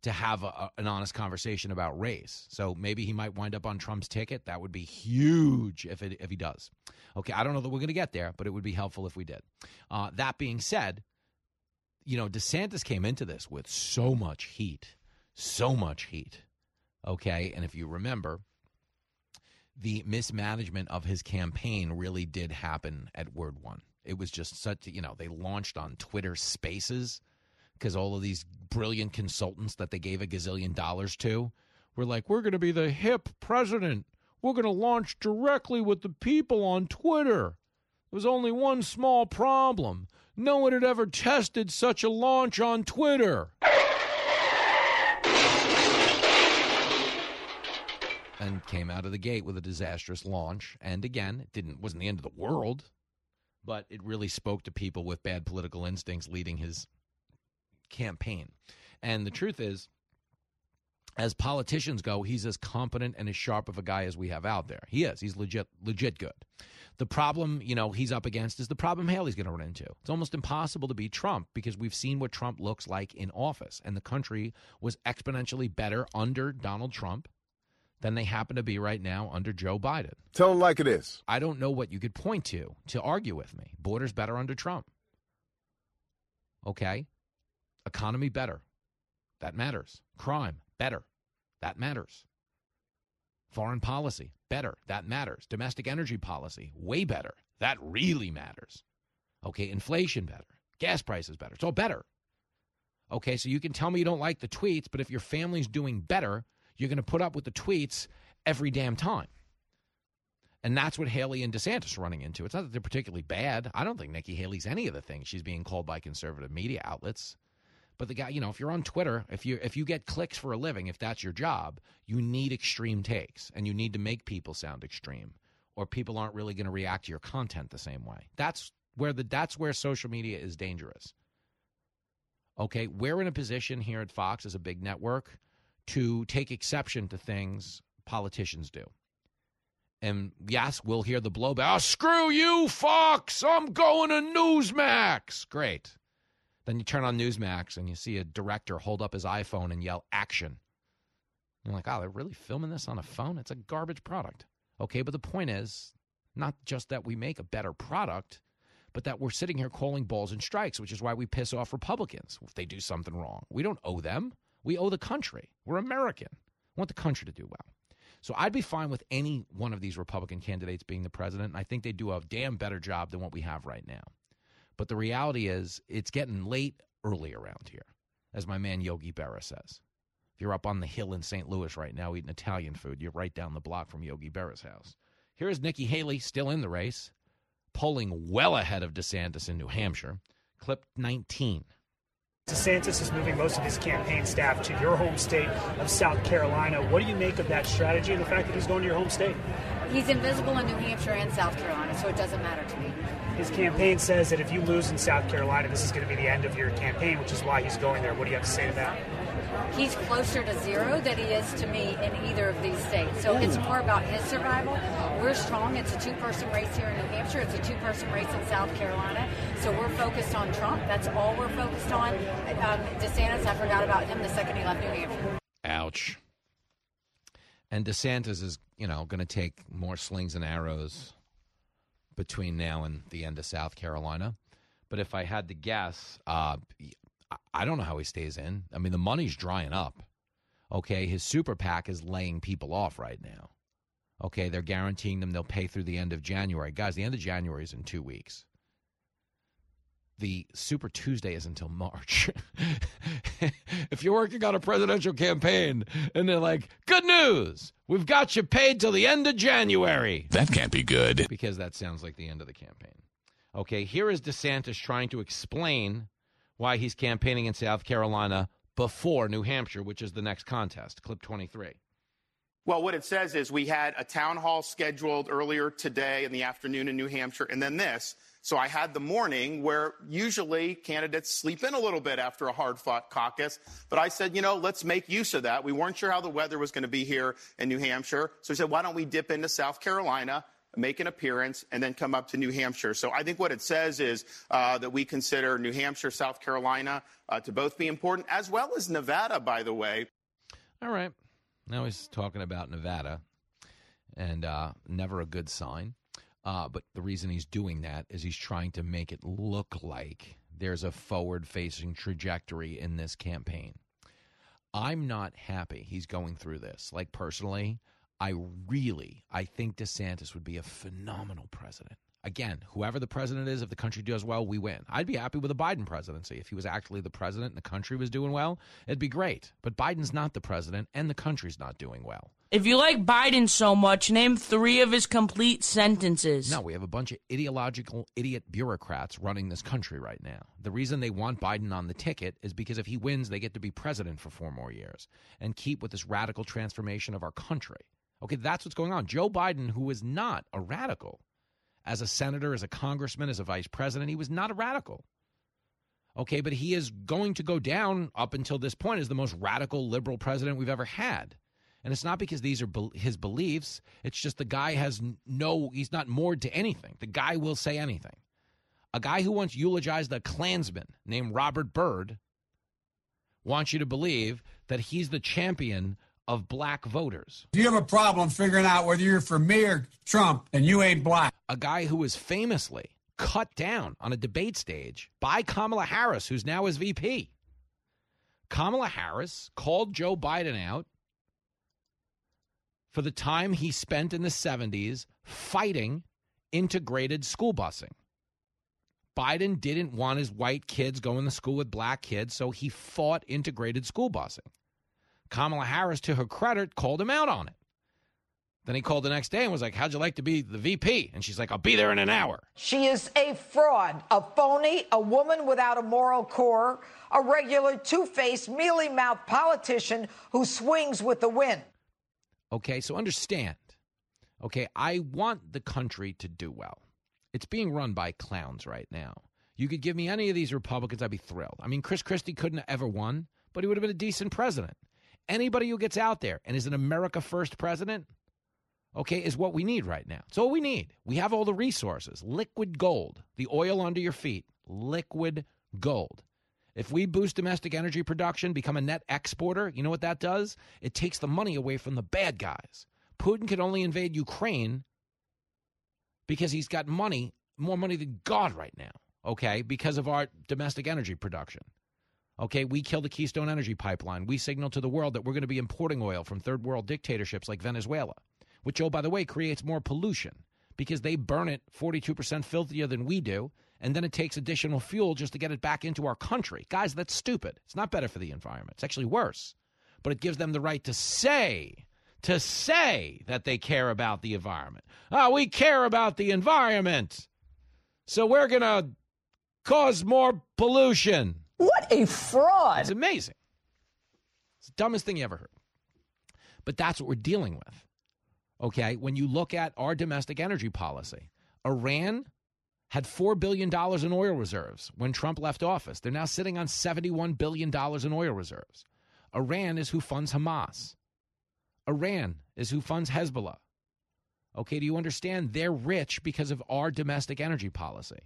to have a, an honest conversation about race. So maybe he might wind up on Trump's ticket. That would be huge if it, if he does. Okay, I don't know that we're going to get there, but it would be helpful if we did. Uh, that being said, you know, DeSantis came into this with so much heat, so much heat. Okay, and if you remember, the mismanagement of his campaign really did happen at Word One. It was just such, you know, they launched on Twitter Spaces because all of these brilliant consultants that they gave a gazillion dollars to were like, we're going to be the hip president. We're going to launch directly with the people on Twitter. There was only one small problem. No one had ever tested such a launch on Twitter. And came out of the gate with a disastrous launch. And again, it didn't wasn't the end of the world, but it really spoke to people with bad political instincts leading his campaign. And the truth is, as politicians go, he's as competent and as sharp of a guy as we have out there. He is. He's legit, legit good. The problem, you know, he's up against is the problem Haley's going to run into. It's almost impossible to beat Trump because we've seen what Trump looks like in office, and the country was exponentially better under Donald Trump than they happen to be right now under Joe Biden. Tell them like it is. I don't know what you could point to to argue with me. Borders better under Trump. Okay, economy better. That matters. Crime better. That matters. Foreign policy, better. That matters. Domestic energy policy, way better. That really matters. Okay, inflation better. Gas prices better. It's all better. Okay, so you can tell me you don't like the tweets, but if your family's doing better, you're going to put up with the tweets every damn time. And that's what Haley and DeSantis are running into. It's not that they're particularly bad. I don't think Nikki Haley's any of the things she's being called by conservative media outlets. But the guy, you know, if you're on Twitter, if you if you get clicks for a living, if that's your job, you need extreme takes and you need to make people sound extreme or people aren't really going to react to your content the same way. That's where the that's where social media is dangerous. Okay, we're in a position here at Fox as a big network to take exception to things politicians do. And yes, we'll hear the blowback. Oh, screw you, Fox! I'm going to Newsmax. Great. Then you turn on Newsmax and you see a director hold up his iPhone and yell action. You're like, oh, they're really filming this on a phone? It's a garbage product. Okay, but the point is not just that we make a better product, but that we're sitting here calling balls and strikes, which is why we piss off Republicans if they do something wrong. We don't owe them. We owe the country. We're American. We want the country to do well. So I'd be fine with any one of these Republican candidates being the president. And I think they do a damn better job than what we have right now. But the reality is, it's getting late early around here, as my man Yogi Berra says. If you're up on the hill in St. Louis right now eating Italian food, you're right down the block from Yogi Berra's house. Here is Nikki Haley still in the race, polling well ahead of DeSantis in New Hampshire. Clip 19. DeSantis is moving most of his campaign staff to your home state of South Carolina. What do you make of that strategy and the fact that he's going to your home state? He's invisible in New Hampshire and South Carolina, so it doesn't matter to me. His campaign says that if you lose in South Carolina, this is going to be the end of your campaign, which is why he's going there. What do you have to say to that? He's closer to zero than he is to me in either of these states. So Ooh. it's more about his survival. We're strong. It's a two person race here in New Hampshire, it's a two person race in South Carolina. So we're focused on Trump. That's all we're focused on. Um, DeSantis, I forgot about him the second he left New Hampshire. Ouch. And DeSantis is, you know, going to take more slings and arrows between now and the end of South Carolina. But if I had to guess, uh, I don't know how he stays in. I mean, the money's drying up. Okay, his super PAC is laying people off right now. Okay, they're guaranteeing them they'll pay through the end of January. Guys, the end of January is in two weeks the Super Tuesday is until March. if you're working on a presidential campaign and they're like, good news, we've got you paid till the end of January. That can't be good. Because that sounds like the end of the campaign. Okay, here is DeSantis trying to explain why he's campaigning in South Carolina before New Hampshire, which is the next contest. Clip 23. Well, what it says is we had a town hall scheduled earlier today in the afternoon in New Hampshire, and then this. So I had the morning where usually candidates sleep in a little bit after a hard fought caucus. But I said, you know, let's make use of that. We weren't sure how the weather was going to be here in New Hampshire. So we said, why don't we dip into South Carolina? Make an appearance, and then come up to New Hampshire. So I think what it says is uh, that we consider New Hampshire, South Carolina uh, to both be important, as well as Nevada, by the way. All right. Now he's talking about Nevada, and uh, never a good sign. Uh, but the reason he's doing that is he's trying to make it look like there's a forward facing trajectory in this campaign. I'm not happy he's going through this. Like, personally, I really, I think DeSantis would be a phenomenal president. Again, whoever the president is, if the country does well, we win. I'd be happy with a Biden presidency. If he was actually the president and the country was doing well, it'd be great. But Biden's not the president and the country's not doing well. If you like Biden so much, name three of his complete sentences. No, we have a bunch of ideological idiot bureaucrats running this country right now. The reason they want Biden on the ticket is because if he wins, they get to be president for four more years and keep with this radical transformation of our country. Okay, that's what's going on. Joe Biden, who is not a radical, as a senator, as a congressman, as a vice president, he was not a radical. Okay, but he is going to go down up until this point as the most radical liberal president we've ever had. And it's not because these are be- his beliefs. It's just the guy has no, he's not moored to anything. The guy will say anything. A guy who once eulogized a Klansman named Robert Byrd wants you to believe that he's the champion of black voters. If you have a problem figuring out whether you're for me or Trump, and you ain't black. A guy who was famously cut down on a debate stage by Kamala Harris, who's now his VP. Kamala Harris called Joe Biden out for the time he spent in the 70s fighting integrated school busing. Biden didn't want his white kids going to school with black kids, so he fought integrated school busing. Kamala Harris, to her credit, called him out on it. Then he called the next day and was like, How'd you like to be the VP? And she's like, I'll be there in an hour. She is a fraud, a phony, a woman without a moral core, a regular two faced, mealy mouthed politician who swings with the wind. Okay, so understand. Okay, I want the country to do well. It's being run by clowns right now. You could give me any of these Republicans, I'd be thrilled. I mean, Chris Christie couldn't have ever won, but he would have been a decent president. Anybody who gets out there and is an America First president, okay, is what we need right now. It's all we need. We have all the resources liquid gold, the oil under your feet, liquid gold. If we boost domestic energy production, become a net exporter, you know what that does? It takes the money away from the bad guys. Putin can only invade Ukraine because he's got money, more money than God right now, okay, because of our domestic energy production. Okay, we kill the Keystone Energy Pipeline. We signal to the world that we're going to be importing oil from third world dictatorships like Venezuela, which, oh, by the way, creates more pollution because they burn it 42% filthier than we do, and then it takes additional fuel just to get it back into our country. Guys, that's stupid. It's not better for the environment. It's actually worse. But it gives them the right to say, to say that they care about the environment. Oh, we care about the environment. So we're going to cause more pollution. What a fraud. It's amazing. It's the dumbest thing you ever heard. But that's what we're dealing with. Okay. When you look at our domestic energy policy, Iran had $4 billion in oil reserves when Trump left office. They're now sitting on $71 billion in oil reserves. Iran is who funds Hamas. Iran is who funds Hezbollah. Okay, do you understand? They're rich because of our domestic energy policy.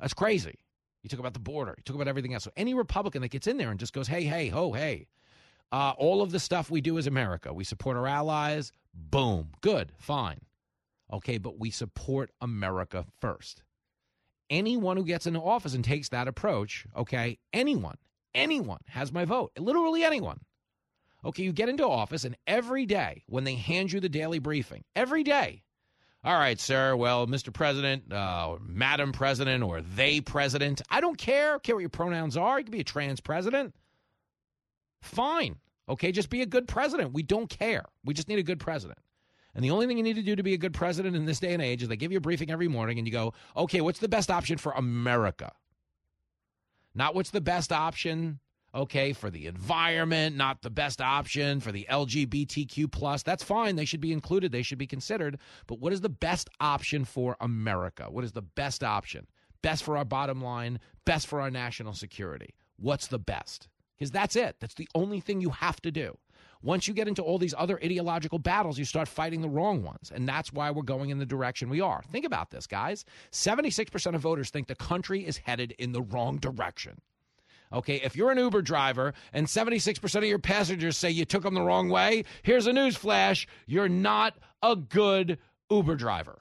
That's crazy. You talk about the border. You talk about everything else. So any Republican that gets in there and just goes, hey, hey, ho, hey, uh, all of the stuff we do as America, we support our allies, boom, good, fine. Okay, but we support America first. Anyone who gets into office and takes that approach, okay, anyone, anyone has my vote. Literally anyone. Okay, you get into office, and every day when they hand you the daily briefing, every day, all right, sir. Well, Mr. President, uh, Madam President, or they president. I don't care. I care what your pronouns are. You can be a trans president. Fine. Okay, just be a good president. We don't care. We just need a good president. And the only thing you need to do to be a good president in this day and age is they give you a briefing every morning and you go, okay, what's the best option for America? Not what's the best option okay, for the environment, not the best option for the LGBTQ plus. That's fine. They should be included. They should be considered. But what is the best option for America? What is the best option? Best for our bottom line, best for our national security. What's the best? Because that's it. That's the only thing you have to do. Once you get into all these other ideological battles, you start fighting the wrong ones. And that's why we're going in the direction we are. Think about this, guys. 76% of voters think the country is headed in the wrong direction. Okay, if you're an Uber driver and 76% of your passengers say you took them the wrong way, here's a news flash you're not a good Uber driver.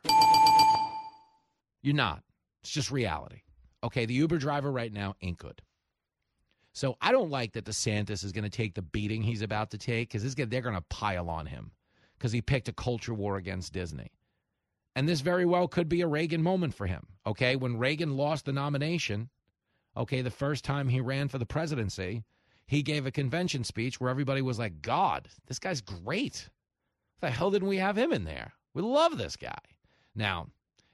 You're not. It's just reality. Okay, the Uber driver right now ain't good. So I don't like that DeSantis is going to take the beating he's about to take because they're going to pile on him because he picked a culture war against Disney. And this very well could be a Reagan moment for him. Okay, when Reagan lost the nomination, okay, the first time he ran for the presidency, he gave a convention speech where everybody was like, God, this guy's great. The hell didn't we have him in there? We love this guy. Now,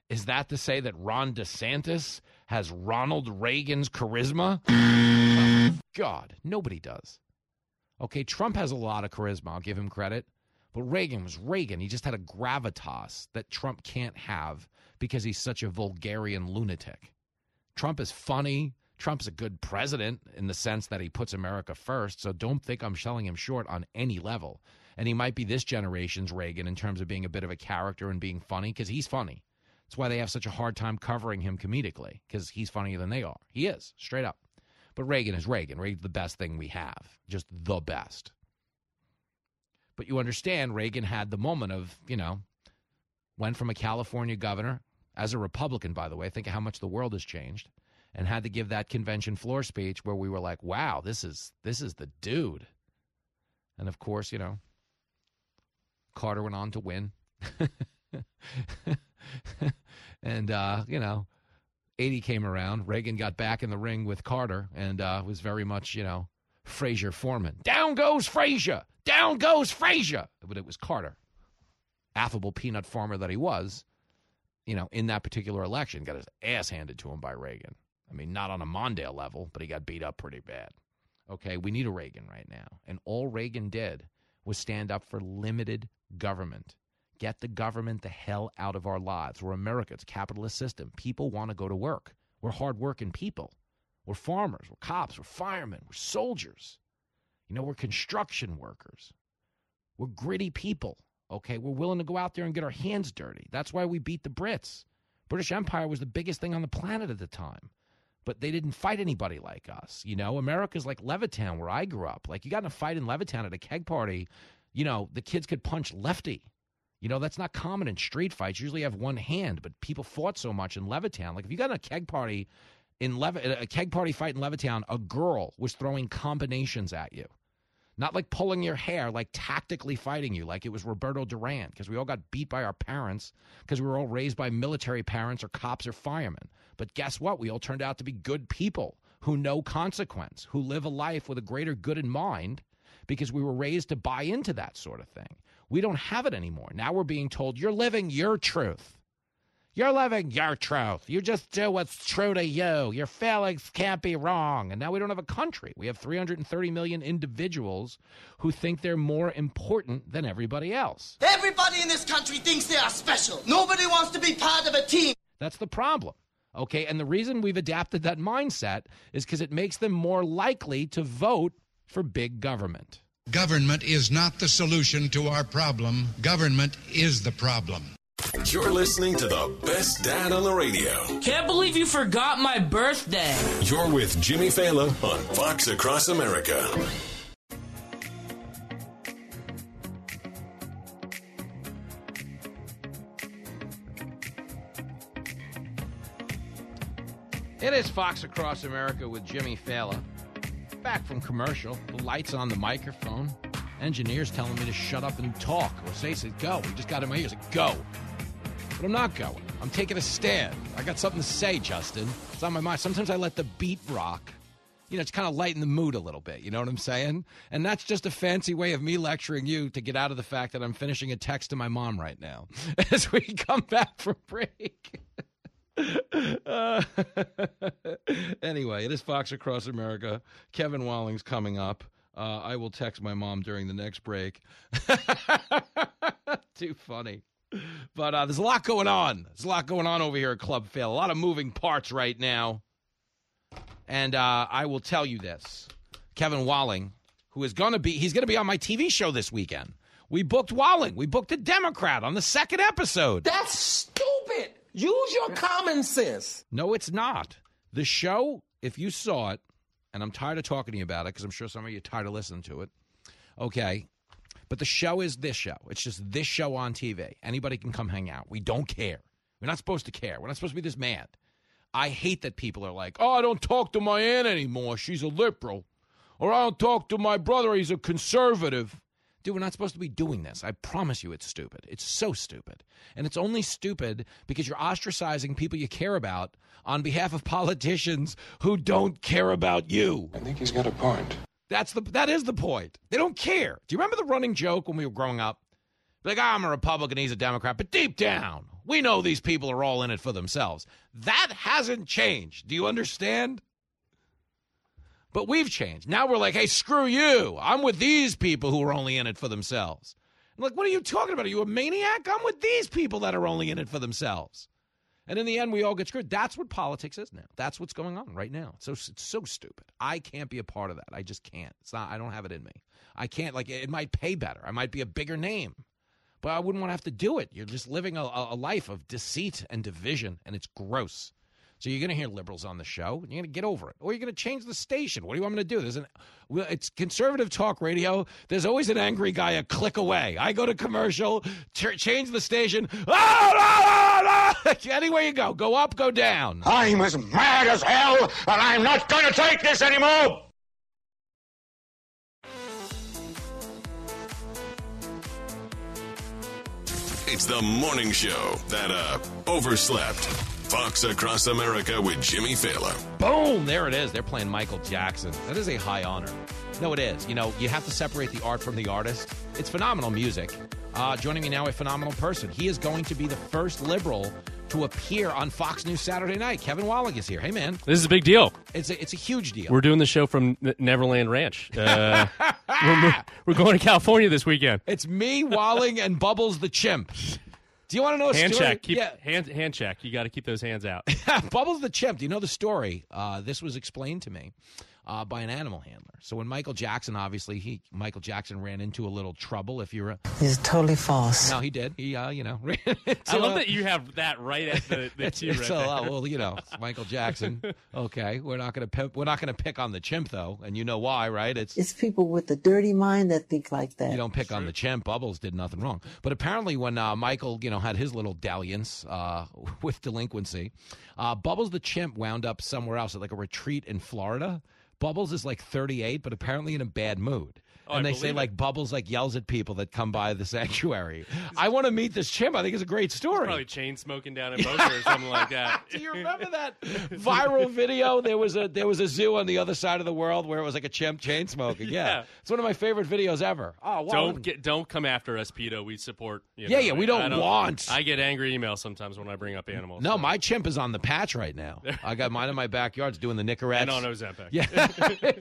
is that to say that Ron DeSantis has Ronald Reagan's charisma? God, nobody does. Okay, Trump has a lot of charisma. I'll give him credit. But Reagan was Reagan. He just had a gravitas that Trump can't have because he's such a vulgarian lunatic. Trump is funny. Trump's a good president in the sense that he puts America first. So don't think I'm selling him short on any level. And he might be this generation's Reagan in terms of being a bit of a character and being funny because he's funny. That's why they have such a hard time covering him comedically because he's funnier than they are. He is, straight up. But Reagan is Reagan. Reagan's the best thing we have, just the best. But you understand, Reagan had the moment of, you know, went from a California governor, as a Republican, by the way, think of how much the world has changed, and had to give that convention floor speech where we were like, wow, this is this is the dude. And of course, you know, Carter went on to win. and uh, you know, 80 came around. Reagan got back in the ring with Carter and uh, was very much, you know, Frazier Foreman. Down goes Frazier. Down goes Frazier. But it was Carter, affable peanut farmer that he was. You know, in that particular election, got his ass handed to him by Reagan. I mean, not on a Mondale level, but he got beat up pretty bad. Okay, we need a Reagan right now. And all Reagan did was stand up for limited government. Get the government the hell out of our lives. We're America. It's capitalist system. People want to go to work. We're hardworking people. We're farmers. We're cops. We're firemen. We're soldiers. You know, we're construction workers. We're gritty people. Okay, we're willing to go out there and get our hands dirty. That's why we beat the Brits. British Empire was the biggest thing on the planet at the time. But they didn't fight anybody like us. You know, America's like Levittown, where I grew up. Like, you got in a fight in Levittown at a keg party, you know, the kids could punch lefty. You know, that's not common in street fights. You usually have one hand, but people fought so much in Levittown. Like if you got in a keg party in Lev- a keg party fight in Levittown, a girl was throwing combinations at you. Not like pulling your hair, like tactically fighting you, like it was Roberto Duran, because we all got beat by our parents because we were all raised by military parents or cops or firemen. But guess what? We all turned out to be good people who know consequence, who live a life with a greater good in mind because we were raised to buy into that sort of thing. We don't have it anymore. Now we're being told you're living your truth. You're living your truth. You just do what's true to you. Your feelings can't be wrong. And now we don't have a country. We have 330 million individuals who think they're more important than everybody else. Everybody in this country thinks they are special. Nobody wants to be part of a team. That's the problem. Okay. And the reason we've adapted that mindset is because it makes them more likely to vote for big government. Government is not the solution to our problem. Government is the problem. You're listening to the best dad on the radio. Can't believe you forgot my birthday. You're with Jimmy Failla on Fox Across America. It is Fox Across America with Jimmy Failla back from commercial. The lights on the microphone. Engineers telling me to shut up and talk or say, say go. We just got in my ears. Go. But I'm not going. I'm taking a stand. I got something to say, Justin. It's on my mind. Sometimes I let the beat rock. You know, it's kind of lighten the mood a little bit. You know what I'm saying? And that's just a fancy way of me lecturing you to get out of the fact that I'm finishing a text to my mom right now as we come back from break. Uh, anyway, it is Fox Across America. Kevin Walling's coming up. Uh, I will text my mom during the next break. Too funny. But uh, there's a lot going on. There's a lot going on over here at Club Fail. A lot of moving parts right now. And uh, I will tell you this Kevin Walling, who is going to be he's going to be on my TV show this weekend. We booked Walling. We booked a Democrat on the second episode. That's stupid. Use your common sense. No, it's not. The show, if you saw it, and I'm tired of talking to you about it because I'm sure some of you are tired of listening to it. Okay. But the show is this show. It's just this show on TV. Anybody can come hang out. We don't care. We're not supposed to care. We're not supposed to be this mad. I hate that people are like, oh, I don't talk to my aunt anymore. She's a liberal. Or I don't talk to my brother. He's a conservative. Dude, we're not supposed to be doing this. I promise you it's stupid. It's so stupid. And it's only stupid because you're ostracizing people you care about on behalf of politicians who don't care about you. I think he's got a point. That's the that is the point. They don't care. Do you remember the running joke when we were growing up? Like, I'm a Republican, he's a Democrat, but deep down, we know these people are all in it for themselves. That hasn't changed. Do you understand? But we've changed. Now we're like, hey, screw you. I'm with these people who are only in it for themselves. I'm like, what are you talking about? Are you a maniac? I'm with these people that are only in it for themselves. And in the end, we all get screwed. That's what politics is now. That's what's going on right now. So it's so stupid. I can't be a part of that. I just can't. It's not. I don't have it in me. I can't. Like it might pay better. I might be a bigger name, but I wouldn't want to have to do it. You're just living a, a life of deceit and division, and it's gross. So you're going to hear liberals on the show. You're going to get over it, or you're going to change the station. What do you want me to do? There's an, it's conservative talk radio. There's always an angry guy a click away. I go to commercial, ch- change the station. Ah, ah, ah, Anywhere you go, go up, go down. I'm as mad as hell, and I'm not going to take this anymore. It's the morning show that uh overslept. Fox Across America with Jimmy Failla. Boom! There it is. They're playing Michael Jackson. That is a high honor. No, it is. You know, you have to separate the art from the artist. It's phenomenal music. Uh, joining me now, a phenomenal person. He is going to be the first liberal to appear on Fox News Saturday night. Kevin Walling is here. Hey, man. This is a big deal. It's a, it's a huge deal. We're doing the show from N- Neverland Ranch. Uh, we're, we're going to California this weekend. It's me, Walling, and Bubbles the chimp. Do you want to know a hand story? check? Keep, yeah. hand hand check. You got to keep those hands out. Bubbles the chimp. Do you know the story? Uh, this was explained to me uh, by an animal handler. So when Michael Jackson, obviously, he Michael Jackson ran into a little trouble. If you're a It's totally false. no, he did. He, uh, you know, ran I love a- that you have that right at the, the it's, cue it's right a there. lot. Well, you know, Michael Jackson. Okay, we're not gonna pick, we're not gonna pick on the chimp though, and you know why, right? It's It's people with a dirty mind that think like that. you don't pick on the chimp. Bubbles did nothing wrong. But apparently, when uh, Michael, you know, had his little dalliance uh, with delinquency, uh, Bubbles the chimp wound up somewhere else at like a retreat in Florida. Bubbles is like 38, but apparently in a bad mood. Oh, and I they say it. like Bubbles like yells at people that come by the sanctuary. I want to meet this chimp. I think it's a great story. Probably chain smoking down in Boca or something like that. Do you remember that viral video? There was a there was a zoo on the other side of the world where it was like a chimp chain smoking. Yeah, Yeah. it's one of my favorite videos ever. Oh, wow. Don't get don't come after us, PETA. We support. You Yeah, know, yeah, we don't I want- I get angry emails sometimes when I bring up animals. No, my chimp is on the patch right now. I got mine in my backyard. It's doing the Nicorettes. And on Ozempic. Yeah,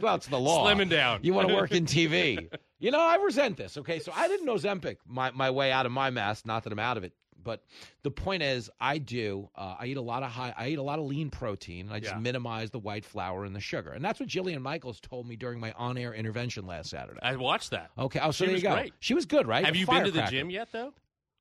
well, it's the law. Slimming down. You want to work in TV. You know, I resent this. Okay, so I didn't Ozempic my, my way out of my mess. Not that I'm out of it, but the point is, I do. Uh, I eat a lot of high. I eat a lot of lean protein. And I just Yeah. minimize the white flour and the sugar, and that's what Jillian Michaels told me during my on-air intervention last Saturday. I watched that. Okay, oh, so She there was you go. great. She was good, right? Have you been to the firecracker. gym yet, though?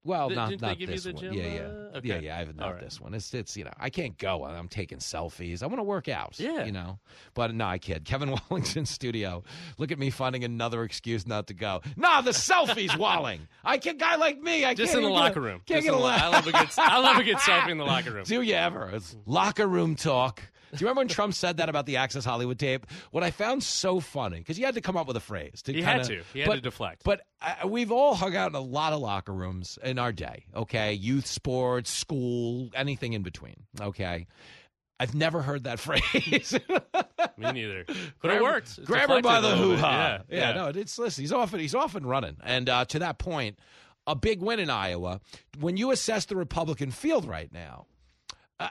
Well, Th- not, not this the one. gym, Yeah, yeah, uh, yeah, okay. yeah. I haven't done right. this one. It's, it's, you know, I can't go. I'm taking selfies. I want to work out. Yeah. you know. But no, I kid. Kevin Walling's studio. Look at me finding another excuse not to go. Nah, the selfies, Walling. I can guy like me. I Just in the get a- locker room. Can't Just get a the- I love a good. I love a good selfie in the locker room. Do you ever? It's locker room talk. Do you remember when Trump said that about the Access Hollywood tape? What I found so funny because he had to come up with a phrase. To He had kinda- to. He had but- to deflect. But uh, we've all hung out in a lot of locker rooms in our day. Okay, youth sports, school, anything in between. Okay. I've never heard that phrase. Me neither. But grab, it works. It's Grab her by the hoo ha. Yeah, Yeah, yeah. no, it's listen. He's often he's often running, and uh, to that point, a big win in Iowa. When you assess the Republican field right now, uh,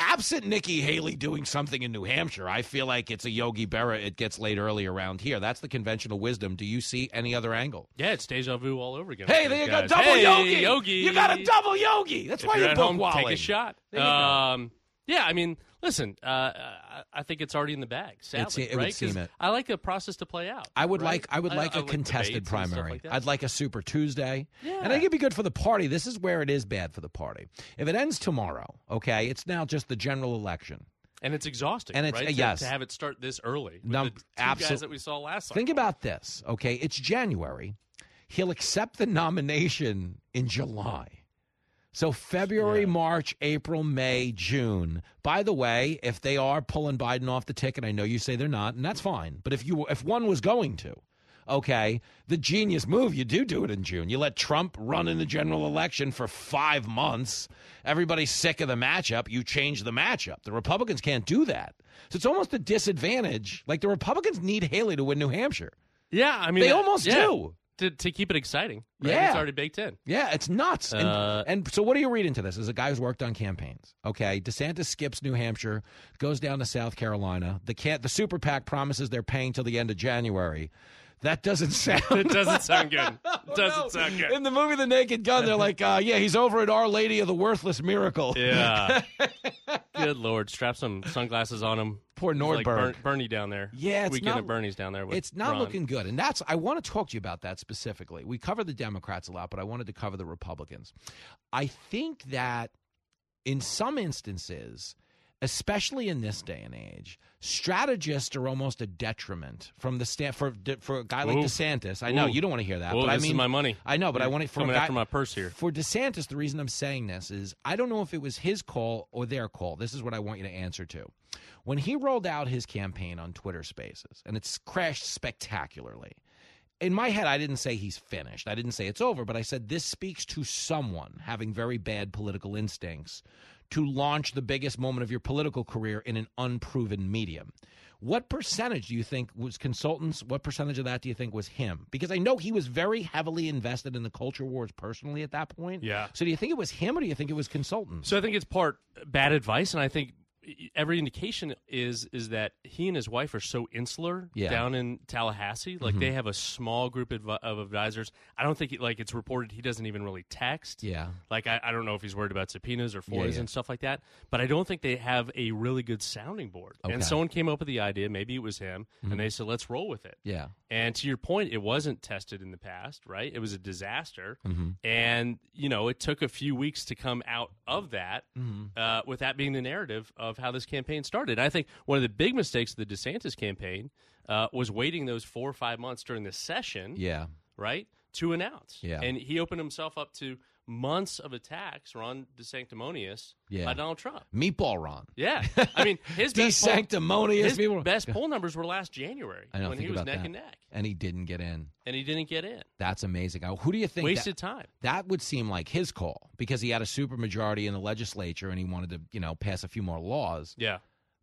absent Nikki Haley doing something in New Hampshire, I feel like it's a Yogi Berra. It gets laid early around here. That's the conventional wisdom. Do you see any other angle? Yeah, it's deja vu all over again. Hey, there you go, double Hey, Yogi. Yogi. You got a double Yogi. That's If why you're you at book home, Walling. take a shot. There you go. Um, yeah, I mean, Listen, uh, I- I think it's already in the bag. Sadly, it would right? seem it. I like the process to play out. I would right? like I would like a contested debates primary. like. I'd like a Super Tuesday. And I Yeah. think it'd be good for the party. This is where it is bad for the party. If it ends tomorrow, okay, it's now just the general election. and it's exhausting, And it's- right? To- yes. to, have it start this early. With the two absol- guys that we saw last cycle. Think about this, okay? It's January. He'll accept the nomination in July. So February, March, April, May, June. By the way, if they are pulling Biden off the ticket, I know you say they're not, and that's fine. But if you if one was going to, okay, the genius move, you do do it in June. You let Trump run in the general election for 5 months. Everybody's sick of the matchup, you change the matchup. The Republicans can't do that. So it's almost a disadvantage. Like the Republicans need Haley to win New Hampshire. Yeah, I mean, They uh, almost yeah, do. To, to keep it exciting. Right? Yeah. it's already baked in. Yeah, it's nuts. And, Uh, and so, what do you read into this? As a guy who's worked on campaigns, okay, DeSantis skips New Hampshire, goes down to South Carolina. The can the super PAC promises they're paying till the end of January. That doesn't sound. It doesn't sound good. It doesn't no. sound good. In the movie The Naked Gun, they're like, uh, "Yeah, he's over at Our Lady of the Worthless Miracle." Yeah. Good lord, strap some sunglasses on him. Poor He's like Bern- Bernie down there. Yeah, it's weekend not- at Bernie's down there. It's not Ron. looking good. And that's I want to talk to you about that specifically. We cover the Democrats a lot, but I wanted to cover the Republicans. I think that in some instances, especially in this day and age, strategists are almost a detriment from the stand for for a guy like Oof. DeSantis. I know Ooh. you don't want to hear that, Ooh, but I mean my money. I know, but I You're want it from coming guy, after my purse here. For DeSantis, the reason I'm saying this is I don't know if it was his call or their call. This is what I want you to answer to. When he rolled out his campaign on Twitter Spaces, and it's crashed spectacularly. In my head, I didn't say he's finished. I didn't say it's over, but I said this speaks to someone having very bad political instincts to launch the biggest moment of your political career in an unproven medium. What percentage do you think was consultants? What percentage of that do you think was him? Because I know he was very heavily invested in the culture wars personally at that point. Yeah. So do you think it was him or do you think it was consultants? So I think it's part bad advice, and I think every indication is is that he and his wife are so insular Yeah. down in Tallahassee. Like Mhm. they have a small group of, of advisors. I don't think like it's reported he doesn't even really text. Yeah. Like I, I don't know if he's worried about subpoenas or Yeah, FOIAs yeah. and stuff like that. But I don't think they have a really good sounding board. Okay. And someone came up with the idea. Maybe it was him, Mhm. and they said, "Let's roll with it." Yeah. And to your point, it wasn't tested in the past, right? It was a disaster. Mhm. And, you know, it took a few weeks to come out of that, Mhm. uh, with that being the narrative of how this campaign started. I think one of the big mistakes of the DeSantis campaign uh, was waiting those four or five months during the session, Yeah. right, to announce. Yeah. And he opened himself up to months of attacks, Ron DeSanctimonious, Yeah. by Donald Trump. Meatball Ron. Yeah, I mean his best poll- his best poll numbers were last January I know. when he was neck that. and neck, and he didn't get in. and he didn't get in. That's amazing. Who do you think Wasted that, time. That would seem like his call because he had a supermajority in the legislature and he wanted to, you know, pass a few more laws. Yeah.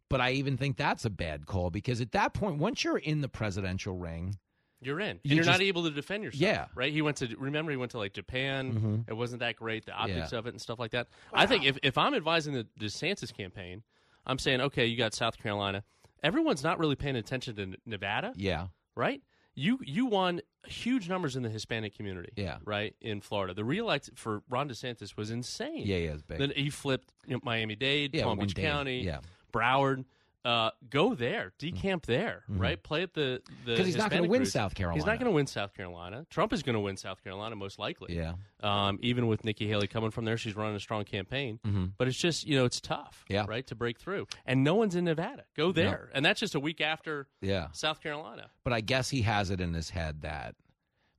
But I even think that's a bad call because at that point, once you're in the presidential ring, You're in. And You you're not able to defend yourself. Yeah. Right? He went to remember he went to like Japan. Mhm. It wasn't that great, the optics Yeah. of it and stuff like that. I think if, if I'm advising the DeSantis campaign, I'm saying, okay, you got South Carolina. Everyone's not really paying attention to Nevada. yeah, Right? You you won huge numbers in the Hispanic community. Yeah. Right? In Florida. The reelect for Ron DeSantis was insane. Yeah, yeah, it's big. Then he flipped you know, Miami Dade, Yeah, Palm Beach County, yeah. Broward. Uh, go there, decamp there, Mhm. right? Play at the the 'Cause he's not gonna win groups. South Carolina. He's not going to win South Carolina. Trump is going to win South Carolina most likely. Yeah. Um, even with Nikki Haley coming from there, she's running a strong campaign. Mhm. But it's just you know it's tough, Yeah. right, to break through. And no one's in Nevada. Go there, and that's just a week after yeah. South Carolina. But I guess he has it in his head that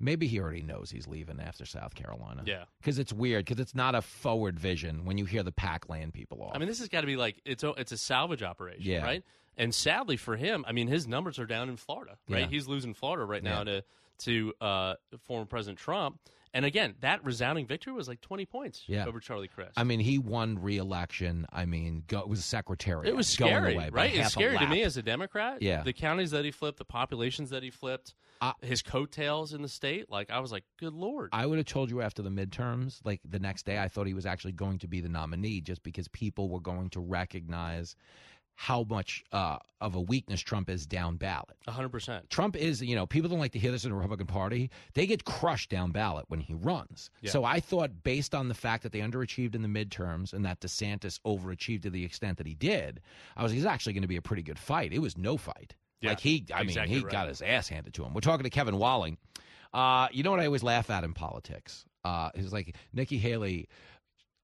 maybe he already knows he's leaving after South Carolina. Yeah. Because it's weird because it's not a forward vision when you hear the pack land people off. I mean, this has got to be like it's a, it's a salvage operation, Yeah. right? And sadly for him, I mean, his numbers are down in Florida, right? Yeah. He's losing Florida right now Yeah. to to uh, former President Trump. And again, that resounding victory was like 20 points Yeah. over Charlie Crist. I mean, he won re-election. I mean, go, it was a secretary. It was going scary, away right? It's scary to me as a Democrat. Yeah. the counties that he flipped, the populations that he flipped, Uh, his coattails in the state. Like I was like, good lord. I would have told you after the midterms, like the next day, I thought he was actually going to be the nominee just because people were going to recognize how much uh, of a weakness Trump is down ballot. 100%. Trump is, you know, people don't like to hear this in the Republican Party. They get crushed down ballot when he runs. Yeah. So I thought, based on the fact that they underachieved in the midterms and that DeSantis overachieved to the extent that he did, I was he's actually going to be a pretty good fight. It was no fight. Yeah, like he, I exactly mean, he right. got his ass handed to him. We're talking to Kevin Walling. Uh, you know what I always laugh at in politics? Uh, is like Nikki Haley.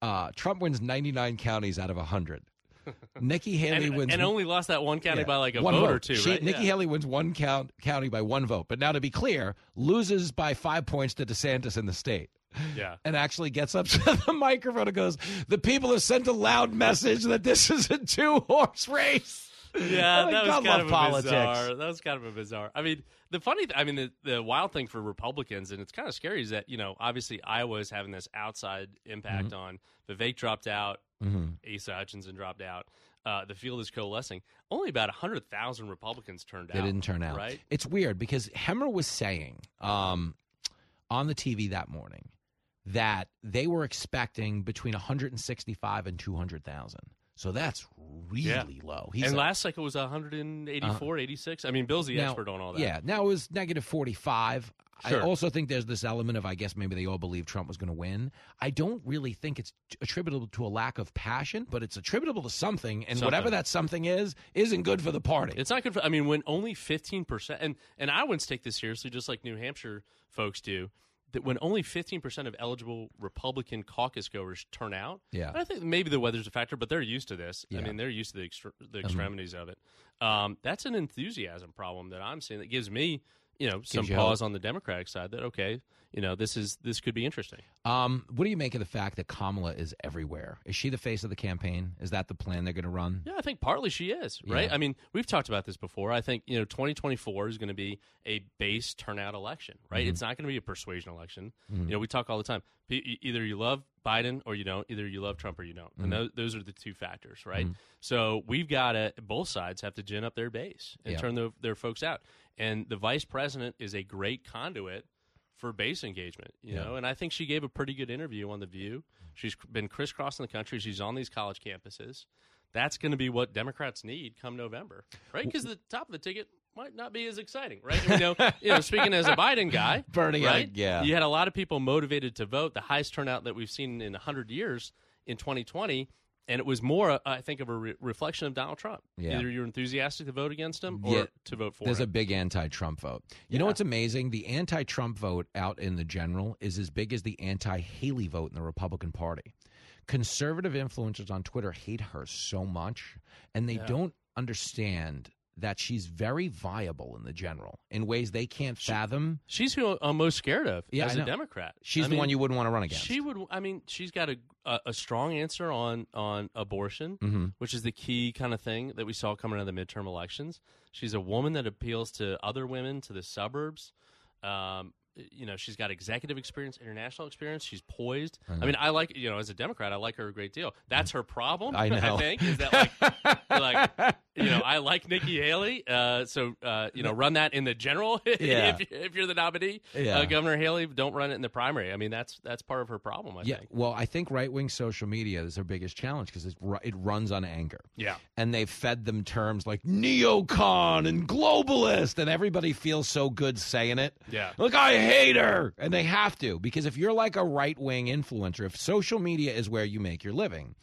Uh, Trump wins 99 counties out of 100. Nikki Haley and, wins and only lost that one county yeah. by like a one vote, vote or two, She- right? Nikki Yeah. Haley wins one count, county by one vote. But now, to be clear, loses by five points to DeSantis in the state. Yeah. And actually gets up to the microphone and goes, The people have sent a loud message that this is a two horse race. Yeah, that was God kind love of a politics. bizarre. That was kind of a bizarre. I mean, the funny, th- I mean, the, the wild thing for Republicans, and it's kind of scary, is that you know, obviously Iowa is having this outside impact Mm-hmm. on Vivek dropped out, Mhm. Asa Hutchinson dropped out. Uh, the field is coalescing. Only about hundred thousand Republicans turned They out. They didn't turn out. right? It's weird because Hemmer was saying um, on the TV that morning that they were expecting between 165 and 200,000. So that's really Yeah. low. He's and last cycle was 184, 86. I mean, Bill's the Now- expert on all that. Yeah. Now it was negative 45. Sure. I also think there's this element of, I guess maybe they all believe Trump was going to win. I don't really think it's attributable to a lack of passion, but it's attributable to something. And whatever that something is, isn't good for the party. It's not good for. I mean, when only fifteen percent, and and Iowans take this seriously, just like New Hampshire folks do. That when only fifteen percent of eligible Republican caucus goers turn out, Yeah. I think maybe the weather's a factor, but they're used to this. I mean, they're used to the extre- the extremities of it. Um, that's an enthusiasm problem that I'm seeing that gives me, you know, some pause on the Democratic side that okay, you know, this is this could be interesting. Um, what do you make of the fact that Kamala is everywhere? Is she the face of the campaign? Is that the plan they're going to run? Yeah, I think partly she is, right? Yeah. I mean, we've talked about this before. I think, you know, 2024 is going to be a base turnout election, right? Mhm. It's not going to be a persuasion election. Mhm. You know, we talk all the time. P- Either you love Biden or you don't. Either you love Trump or you don't. And Mhm. those, are the two factors, right? Mhm. So we've got to, both sides have to gin up their base and Yeah. turn their, their folks out. And the vice president is a great conduit for base engagement, you Yeah. know. And I think she gave a pretty good interview on the View. She's been crisscrossing the country. She's on these college campuses. That's going to be what Democrats need come November, right? Because the top of the ticket might not be as exciting, right? You know, you know, speaking as a Biden guy, Bernie, right? yeah. you had a lot of people motivated to vote. The highest turnout that we've seen in hundred years in 2020. And it was more, uh, I think, of a re- reflection of Donald Trump. Yeah. Either you're enthusiastic to vote against him or Yeah, to vote for There's him. There's a big anti-Trump vote. You know what's amazing? The anti-Trump vote out in the general is as big as the anti-Haley vote in the Republican Party. Conservative influencers on Twitter hate her so much, and they Yeah. don't understand that she's very viable in the general in ways they can't fathom. She's who I'm most scared of Yeah, as a. Democrat. She's I the one you wouldn't want to run against. She would. I mean, she's got a a, a strong answer on on abortion, Mhm. which is the key kind of thing that we saw coming out of the midterm elections. She's a woman that appeals to other women, to the suburbs. Um, you know, she's got executive experience, international experience. She's poised. I I, mean, I like you know, as a Democrat, I like her a great deal. That's her problem. I know. think is that like, like you know, I like Nikki Haley. Uh, so uh, you know, run that in the general. Yeah. if, if you're the nominee, Yeah. uh, Governor Haley, don't run it in the primary. I mean, that's that's part of her problem. I yeah, think. well, I think right wing social media is their biggest challenge because it, it runs on anger. Yeah. And they've fed them terms like neocon and globalist, and everybody feels so good saying it. Yeah. Look, I hate her. And they have to, because if you're like a right wing influencer, if social media is where you make your living,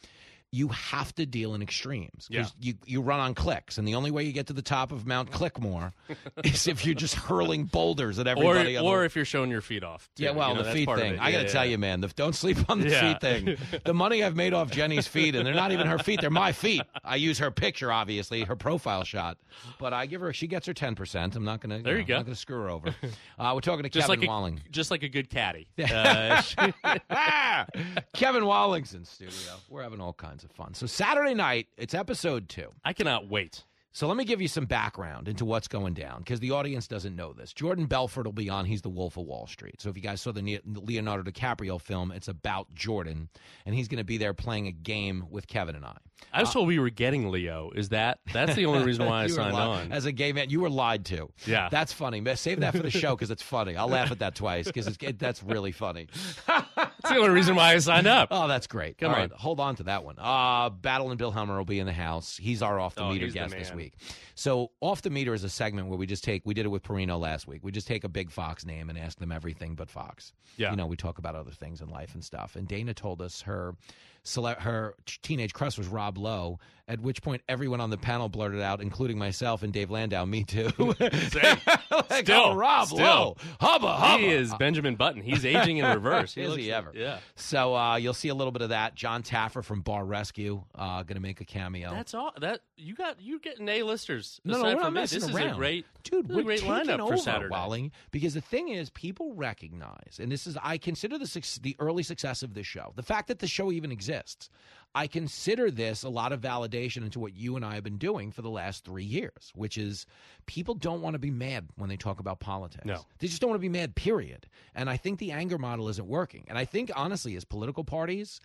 you have to deal in extremes. Because you, you run on clicks, and the only way you get to the top of Mount Clickmore is if you're just hurling boulders at Or, everybody. the- or if you're showing your feet off. too. yeah, well, You know, the feet thing. it. I got to Yeah, tell yeah. you, man, the, don't sleep on the Yeah. feet thing. The money I've made off Jenny's feet, and they're not even her feet; they're my feet. I use her picture, obviously, her profile shot, but I give her. She gets her ten percent. I'm not going to. There you go. I'm not going to screw her over. Uh, we're talking to Just Kevin like a, Walling. just like a good caddy. Uh, Kevin Walling's in studio. We're having all kinds of fun. So Saturday night, it's episode two. I cannot wait. So let me give you some background into what's going down because the audience doesn't know this. Jordan Belfort will be on. He's the Wolf of Wall Street. So if you guys saw the Leonardo DiCaprio film, it's about Jordan, and he's going to be there playing a game with Kevin and I. I was told we were getting Leo. Is that that's the only reason why I signed on? As a gay man, you were lied to. Yeah. That's funny. Save that for the show because it's funny. I'll laugh at that twice because it, that's really funny. That's the only reason why I signed up. Oh, that's great. Come All on. right, hold on to that one. Uh, Battle and Bill Hemmer will be in the house. He's our off the Oh, meter the guest this week. So, off the meter is a segment where we just take. We did it with Perino last week. We just take a big Fox name and ask them everything but Fox. Yeah. You know, we talk about other things in life and stuff. And Dana told us her. Cele- her teenage crush was Rob Lowe. At which point, everyone on the panel blurted out, including myself and Dave Landau, "Me too." like, Still, oh, Rob still. Lowe, hubba hubba. He is Benjamin Button. He's aging in reverse. He Is he ever? Yeah. So uh, you'll see a little bit of that. Jon Taffer from Bar Rescue uh, going to make a cameo. That's all. That you got. You getting A listers. No, no, aside we're from not messing This around, is a great, dude. We're great lineup over, for Saturday. Walling, because the thing is, people recognize, and this is, I consider the the early success of this show, the fact that the show even exists. I consider this a lot of validation into what you and I have been doing for the last three years, which is people don't want to be mad when they talk about politics. No. They just don't want to be mad, period. And I think the anger model isn't working. And I think, honestly, as political parties,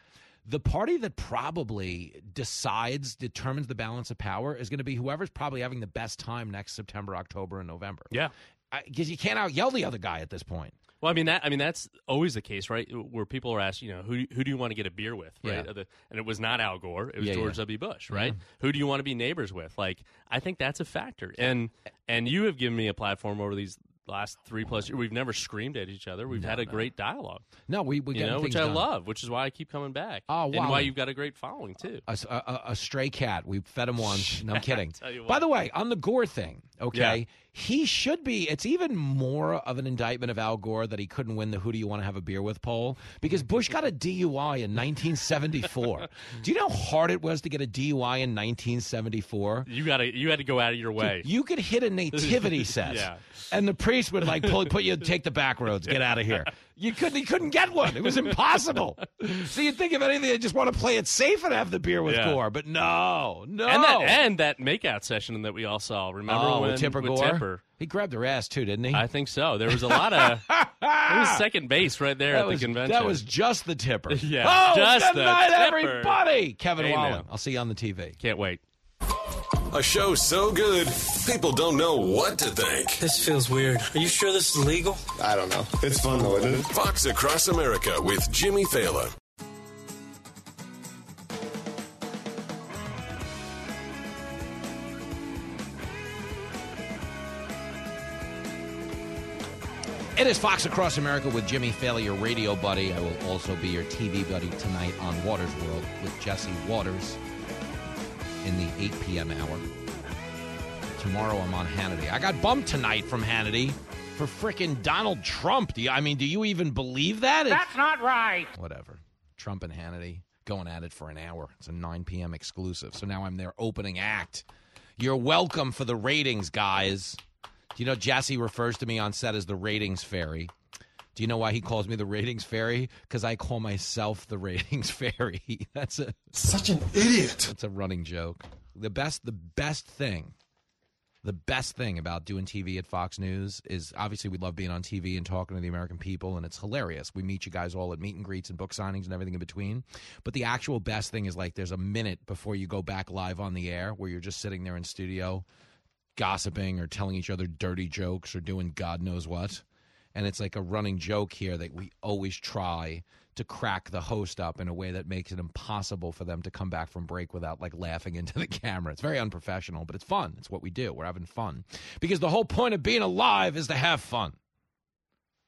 the party that probably decides, determines the balance of power is going to be whoever's probably having the best time next September, October, and November. Yeah. Because you can't out yell the other guy at this point. Well, I mean that. I mean that's always the case, right? Where people are asked, you know, who who do you want to get a beer with, right? Yeah. And it was not Al Gore; it was Yeah, George yeah. W. Bush, right? Yeah. Who do you want to be neighbors with? Like, I think that's a factor. And and you have given me a platform over these last three plus years. We've never screamed at each other. We've had a great dialogue. No, we we you get know, which I done. love, which is why I keep coming back. Oh, wow. and why you've got a great following too. A, a- a- a stray cat. We fed him once. No, I'm kidding. By the way, on the Gore thing, okay, Yeah. He should be. It's even more of an indictment of Al Gore that he couldn't win the "Who do you want to have a beer with?" poll because mm-hmm. Bush got a DUI in 1974. do you know how hard it was to get a DUI in 1974? You got to you had to go out of your way. You could hit a nativity set, Yeah. and the priest would like pull, put you, take the back roads, get out of here. You couldn't, he couldn't get one. It was impossible. so you'd think of anything, they just want to play it safe and have the beer with Yeah. Gore, but no, no. And that and that makeout session that we all saw. Remember oh, when with Tipper with Gore? Tipper? He grabbed her ass too, didn't he? I think so. There was a lot of. it was second base right there that at was, the convention. That was just the tipper. Yeah, Oh, just good the night, tipper. everybody. Kevin Hey, Walling. I'll see you on the TV. Can't wait. A show so good, people don't know what to think. This feels weird. Are you sure this is legal? I don't know. It's fun though, isn't it? Fox Across America with Jimmy Failla. It is Fox Across America with Jimmy Failla, your radio buddy. I will also be your TV buddy tonight on Watters World with Jesse Watters in the 8 p.m. hour. Tomorrow I'm on Hannity. I got bumped tonight from Hannity for frickin' Donald Trump. Do you, I mean, do you even believe that? It's- That's not right. whatever. Trump and Hannity going at it for an hour. It's a 9 p.m. exclusive. So now I'm their opening act. You're welcome for the ratings, guys. Do you know Jesse refers to me on set as the ratings fairy? Do you know why he calls me the ratings fairy? Because I call myself the ratings fairy. That's a Such an idiot. that's a running joke. The best the best thing the best thing about doing TV at Fox News is obviously we love being on TV and talking to the American people, and it's hilarious. We meet you guys all at meet and greets and book signings and everything in between. But the actual best thing is like there's a minute before you go back live on the air where you're just sitting there in studio gossiping or telling each other dirty jokes or doing God knows what. And it's like a running joke here that we always try to crack the host up in a way that makes it impossible for them to come back from break without like laughing into the camera. It's very unprofessional, but it's fun. It's what we do. We're having fun. Because the whole point of being alive is to have fun.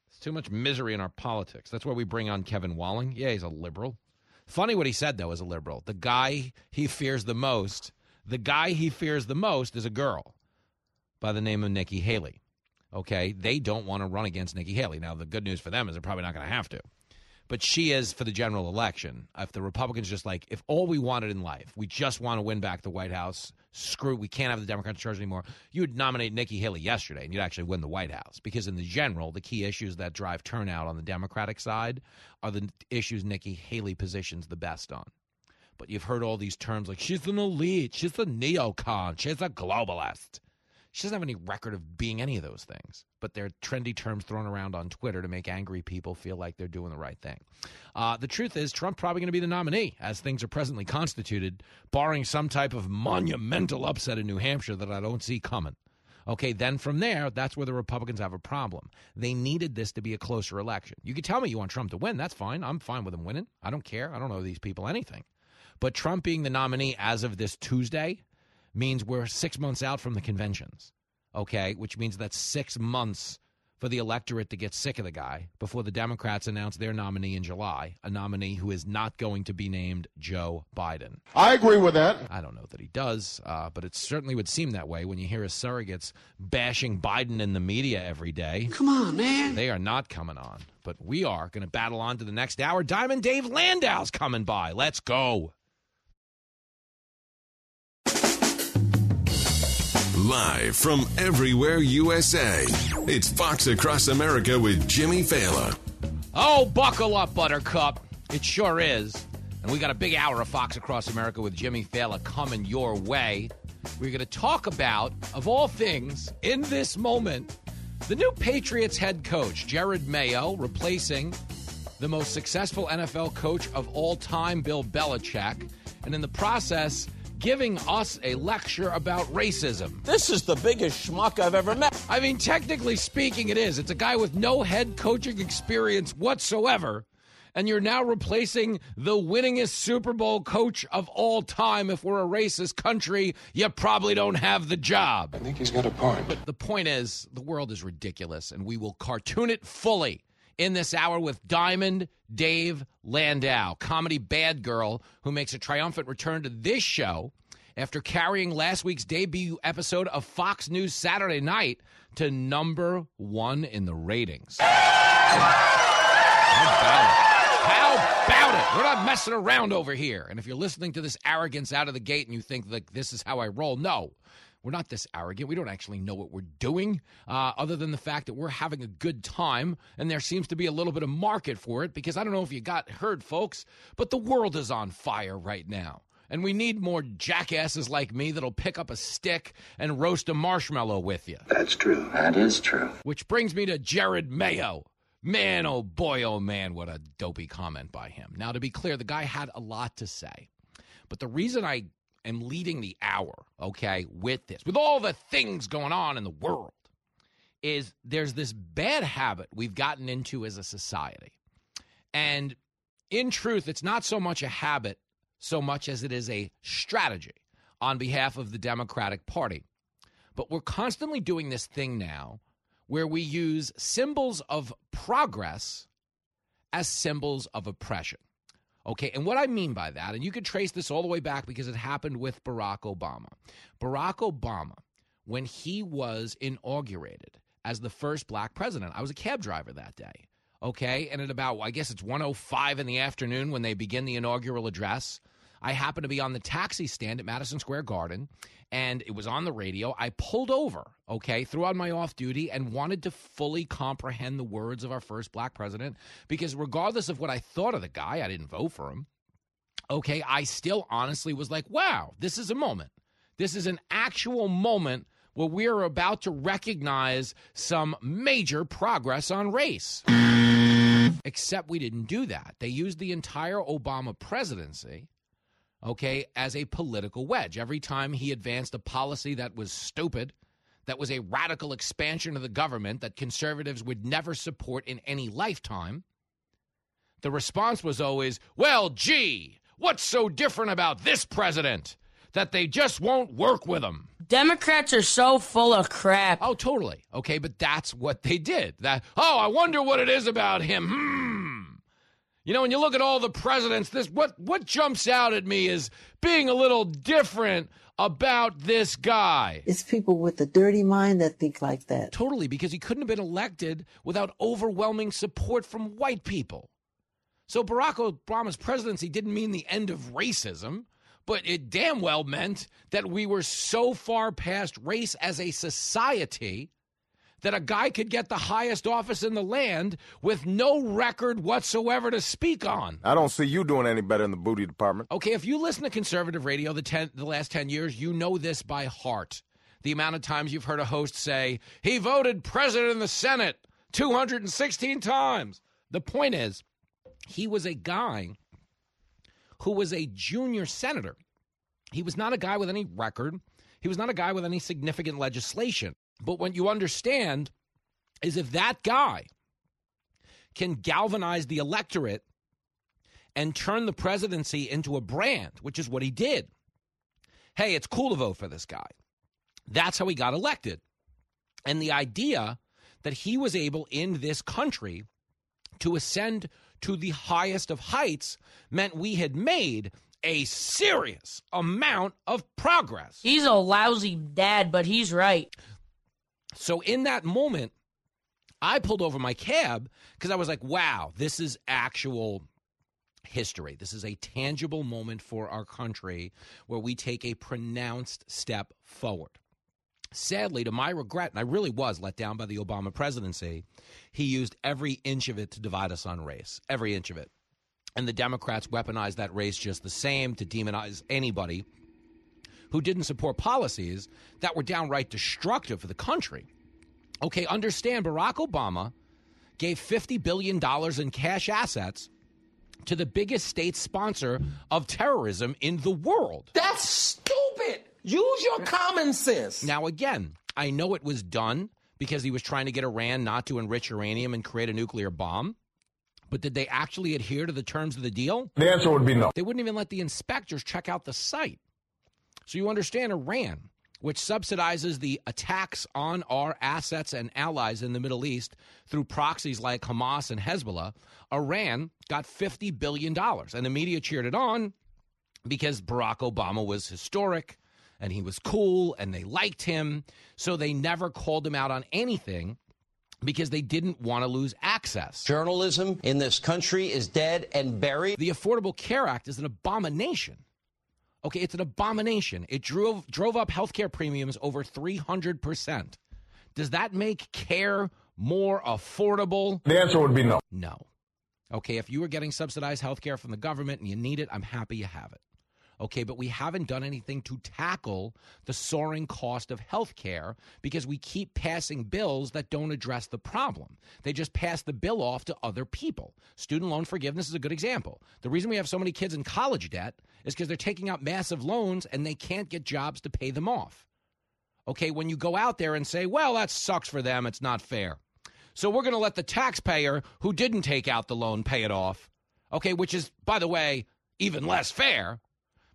There's too much misery in our politics. That's why we bring on Kevin Walling. Yeah, he's a liberal. Funny what he said though as a liberal. The guy he fears the most, the guy he fears the most is a girl by the name of Nikki Haley. Okay, they don't want to run against Nikki Haley. Now, the good news for them is they're probably not going to have to. But she is for the general election. If the Republicans just like, if all we wanted in life, we just want to win back the White House, screw, we can't have the Democrats in charge anymore, you would nominate Nikki Haley yesterday and you'd actually win the White House. Because in the general, the key issues that drive turnout on the Democratic side are the issues Nikki Haley positions the best on. But you've heard all these terms like she's an elite, she's a neocon, she's a globalist. She doesn't have any record of being any of those things, but they're trendy terms thrown around on Twitter to make angry people feel like they're doing the right thing. Uh, the truth is, Trump probably going to be the nominee as things are presently constituted, barring some type of monumental upset in New Hampshire that I don't see coming. Okay, then from there, that's where the Republicans have a problem. They needed this to be a closer election. You can tell me you want Trump to win. That's fine. I'm fine with him winning. I don't care. I don't know these people anything. But Trump being the nominee as of this Tuesday means we're six months out from the conventions. Okay, which means that's six months for the electorate to get sick of the guy before the Democrats announce their nominee in July, a nominee who is not going to be named Joe Biden. I agree with that. I don't know that he does, uh, but it certainly would seem that way when you hear his surrogates bashing Biden in the media every day. Come on, man. They are not coming on, but we are going to battle on to the next hour. Diamond Dave Landau's coming by. Let's go. Live from everywhere USA, it's Fox Across America with Jimmy Failla. Oh, buckle up, Buttercup. It sure is. And we got a big hour of Fox Across America with Jimmy Failla coming your way. We're going to talk about, of all things, in this moment, the new Patriots head coach, Jerod Mayo, replacing the most successful NFL coach of all time, Bill Belichick. And in the process, giving us a lecture about racism. This is the biggest schmuck I've ever met. I mean, technically speaking, it is. It's a guy with no head coaching experience whatsoever. And you're now replacing the winningest Super Bowl coach of all time. If we're a racist country, you probably don't have the job. I think he's got a point. But the point is, the world is ridiculous, and we will cartoon it fully in this hour with Diamond Dave Landau, comedy bad girl who makes a triumphant return to this show after carrying last week's debut episode of Fox News Saturday Night to number one in the ratings. How about it? We're not messing around over here. And if you're listening to this arrogance out of the gate and you think that this is how I roll, no. We're not this arrogant. We don't actually know what we're doing, uh, other than the fact that we're having a good time, and there seems to be a little bit of market for it. Because I don't know if you got heard, folks, but the world is on fire right now, and we need more jackasses like me that'll pick up a stick and roast a marshmallow with you. That's true. That is true. Which brings me to Jerod Mayo. Man, oh boy, oh man, what a dopey comment by him. Now, to be clear, the guy had a lot to say, but the reason I am leading the hour, okay, with this, with all the things going on in the world, is there's this bad habit we've gotten into as a society. And in truth, it's not so much a habit so much as it is a strategy on behalf of the Democratic Party. But we're constantly doing this thing now where we use symbols of progress as symbols of oppression. Okay, and what I mean by that, and you could trace this all the way back because it happened with Barack Obama. Barack Obama, when he was inaugurated as the first black president, I was a cab driver that day. Okay, and at about, I guess it's 105 in the afternoon when they begin the inaugural address. I happened to be on the taxi stand at Madison Square Garden, and it was on the radio. I pulled over, okay, threw on my off duty, and wanted to fully comprehend the words of our first black president because, regardless of what I thought of the guy, I didn't vote for him. Okay, I still honestly was like, wow, this is a moment. This is an actual moment where we are about to recognize some major progress on race. Except we didn't do that. They used the entire Obama presidency okay, as a political wedge. Every time he advanced a policy that was stupid, that was a radical expansion of the government that conservatives would never support in any lifetime, the response was always, well, gee, what's so different about this president? That they just won't work with him. Democrats are so full of crap. Oh, totally. Okay, but that's what they did. That oh, I wonder what it is about him. Hmm. You know, when you look at all the presidents, this what what jumps out at me is being a little different about this guy. It's people with a dirty mind that think like that. Totally, because he couldn't have been elected without overwhelming support from white people. So Barack Obama's presidency didn't mean the end of racism, but it damn well meant that we were so far past race as a society that a guy could get the highest office in the land with no record whatsoever to speak on. I don't see you doing any better in the booty department. Okay, if you listen to conservative radio the ten, the last 10 years, you know this by heart. The amount of times you've heard a host say, he voted president in the Senate 216 times. The point is, he was a guy who was a junior senator. He was not a guy with any record. He was not a guy with any significant legislation. But what you understand is if that guy can galvanize the electorate and turn the presidency into a brand, which is what he did. Hey, it's cool to vote for this guy. That's how he got elected. And the idea that he was able in this country to ascend to the highest of heights meant we had made a serious amount of progress. He's a lousy dad, but he's right. So in that moment, I pulled over my cab because I was like, wow, this is actual history. This is a tangible moment for our country where we take a pronounced step forward. Sadly, to my regret, and I really was let down by the Obama presidency, he used every inch of it to divide us on race, every inch of it. And the Democrats weaponized that race just the same to demonize anybody who didn't support policies that were downright destructive for the country. Okay, understand Barack Obama gave $50 billion in cash assets to the biggest state sponsor of terrorism in the world. That's stupid. Use your common sense. Now, again, I know it was done because he was trying to get Iran not to enrich uranium and create a nuclear bomb. But did they actually adhere to the terms of the deal? The answer would be no. They wouldn't even let the inspectors check out the site. So you understand Iran, which subsidizes the attacks on our assets and allies in the Middle East through proxies like Hamas and Hezbollah, Iran got $50 billion. And the media cheered it on because Barack Obama was historic and he was cool and they liked him. So they never called him out on anything because they didn't want to lose access. Journalism in this country is dead and buried. The Affordable Care Act is an abomination. Okay, it's an abomination. It drove drove up healthcare premiums over 300%. Does that make care more affordable? The answer would be no. No. Okay, if you were getting subsidized healthcare from the government and you need it, I'm happy you have it. Okay, but we haven't done anything to tackle the soaring cost of health care because we keep passing bills that don't address the problem. They just pass the bill off to other people. Student loan forgiveness is a good example. The reason we have so many kids in college debt is because they're taking out massive loans and they can't get jobs to pay them off. Okay, when you go out there and say, well, that sucks for them, it's not fair. So we're going to let the taxpayer who didn't take out the loan pay it off. Okay, which is, by the way, even less fair.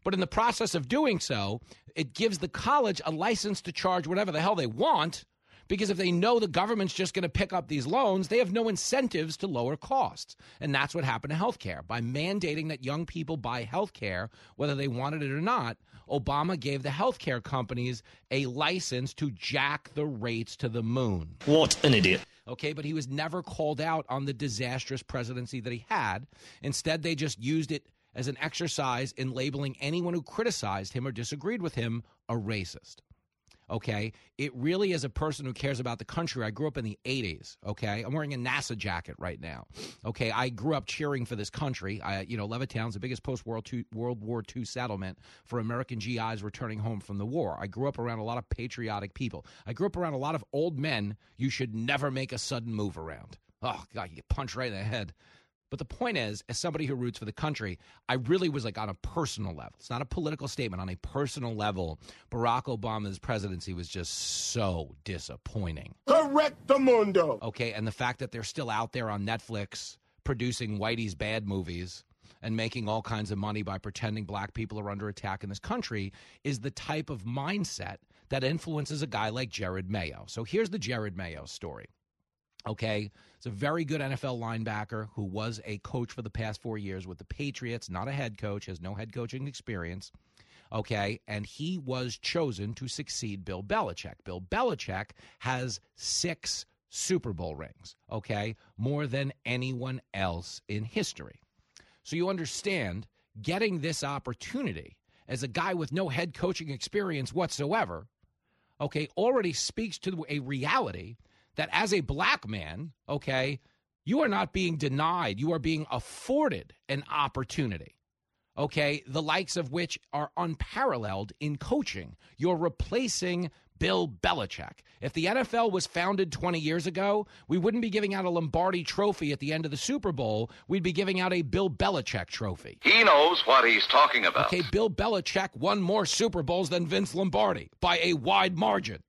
But in the process of doing so, it gives the college a license to charge whatever the hell they want because if they know the government's just going to pick up these loans, they have no incentives to lower costs. And that's what happened to healthcare. By mandating that young people buy healthcare, whether they wanted it or not, Obama gave the healthcare companies a license to jack the rates to the moon. What an idiot. Okay, but he was never called out on the disastrous presidency that he had. Instead, they just used it as an exercise in labeling anyone who criticized him or disagreed with him a racist. Okay. It really is a person who cares about the country. I grew up in the 80s. Okay. I'm wearing a NASA jacket right now. Okay. I grew up cheering for this country. I, you know, Levittown's the biggest post World World War II settlement for American GIs returning home from the war. I grew up around a lot of patriotic people. I grew up around a lot of old men you should never make a sudden move around. Oh, God, you get punched right in the head. But the point is, as somebody who roots for the country, I really was like on a personal level. It's not a political statement. On a personal level, Barack Obama's presidency was just so disappointing. Correct the mundo. Okay, and the fact that they're still out there on Netflix producing Whitey's bad movies and making all kinds of money by pretending black people are under attack in this country is the type of mindset that influences a guy like Jerod Mayo. So here's the Jerod Mayo story. Okay. It's a very good NFL linebacker who was a coach for the past four years with the Patriots, not a head coach, has no head coaching experience. Okay. And he was chosen to succeed Bill Belichick. Bill Belichick has six Super Bowl rings. Okay. More than anyone else in history. So you understand getting this opportunity as a guy with no head coaching experience whatsoever, okay, already speaks to a reality that as a black man, okay, you are not being denied, you are being afforded an opportunity, okay, the likes of which are unparalleled in coaching. You're replacing Bill Belichick. If the NFL was founded 20 years ago, we wouldn't be giving out a Lombardi trophy at the end of the Super Bowl. We'd be giving out a Bill Belichick trophy. He knows what he's talking about. Okay, Bill Belichick won more Super Bowls than Vince Lombardi by a wide margin.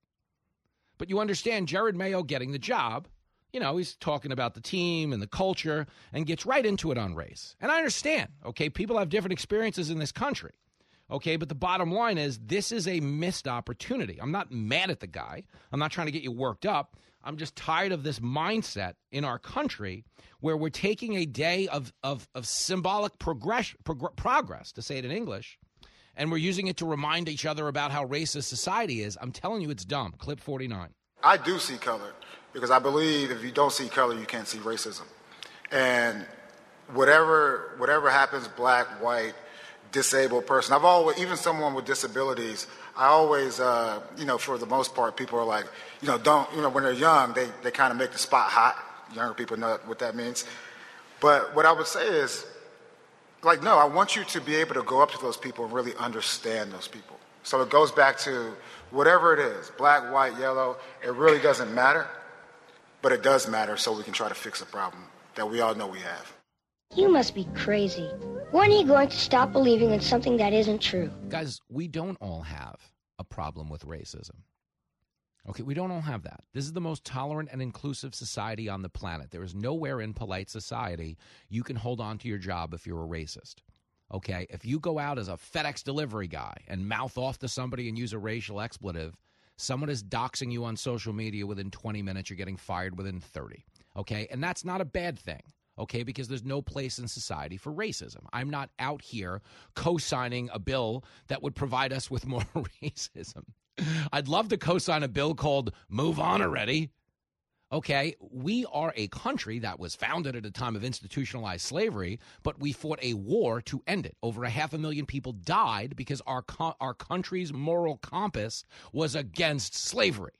But you understand Jerod Mayo getting the job. You know, he's talking about the team and the culture and gets right into it on race. And I understand, okay, people have different experiences in this country. Okay, but the bottom line is this is a missed opportunity. I'm not mad at the guy. I'm not trying to get you worked up. I'm just tired of this mindset in our country where we're taking a day of, of, of symbolic progress, prog- progress, to say it in English, and we're using it to remind each other about how racist society is. I'm telling you, it's dumb. Clip 49. I do see color because I believe if you don't see color, you can't see racism. And whatever whatever happens, black, white, disabled person, I've always even someone with disabilities. I always, uh, you know, for the most part, people are like, you know, don't, you know, when they're young, they they kind of make the spot hot. Younger people know what that means. But what I would say is, like, no, I want you to be able to go up to those people and really understand those people. So it goes back to whatever it is black, white, yellow, it really doesn't matter, but it does matter so we can try to fix a problem that we all know we have. You must be crazy. When are you going to stop believing in something that isn't true? Guys, we don't all have a problem with racism. Okay, we don't all have that. This is the most tolerant and inclusive society on the planet. There is nowhere in polite society you can hold on to your job if you're a racist. Okay, if you go out as a FedEx delivery guy and mouth off to somebody and use a racial expletive, someone is doxing you on social media within 20 minutes, you're getting fired within 30. Okay, and that's not a bad thing. Okay, because there's no place in society for racism. I'm not out here co signing a bill that would provide us with more racism. I'd love to co sign a bill called Move On Already. Okay, we are a country that was founded at a time of institutionalized slavery, but we fought a war to end it. Over a half a million people died because our co- our country's moral compass was against slavery.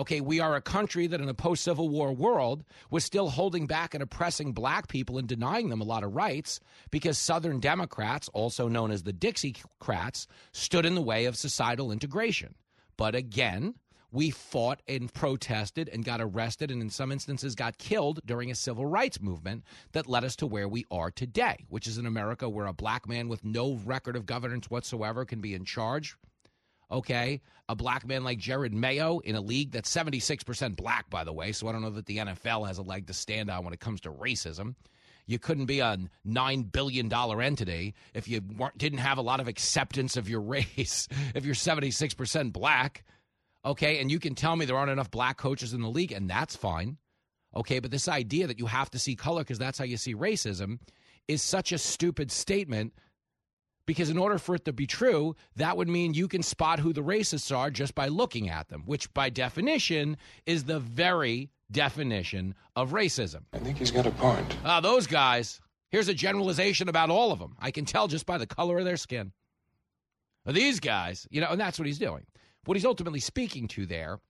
Okay, we are a country that in a post Civil War world was still holding back and oppressing black people and denying them a lot of rights because Southern Democrats, also known as the Dixiecrats, stood in the way of societal integration. But again, we fought and protested and got arrested and in some instances got killed during a civil rights movement that led us to where we are today, which is an America where a black man with no record of governance whatsoever can be in charge. Okay, a black man like Jerod Mayo in a league that's 76% black, by the way, so I don't know that the NFL has a leg to stand on when it comes to racism. You couldn't be a $9 billion entity if you didn't have a lot of acceptance of your race, if you're 76% black. Okay, and you can tell me there aren't enough black coaches in the league, and that's fine. Okay, but this idea that you have to see color because that's how you see racism is such a stupid statement because in order for it to be true, that would mean you can spot who the racists are just by looking at them, which by definition is the very definition of racism. I think he's got a point. Ah, those guys. Here's a generalization about all of them. I can tell just by the color of their skin. These guys, you know, and that's what he's doing. What he's ultimately speaking to there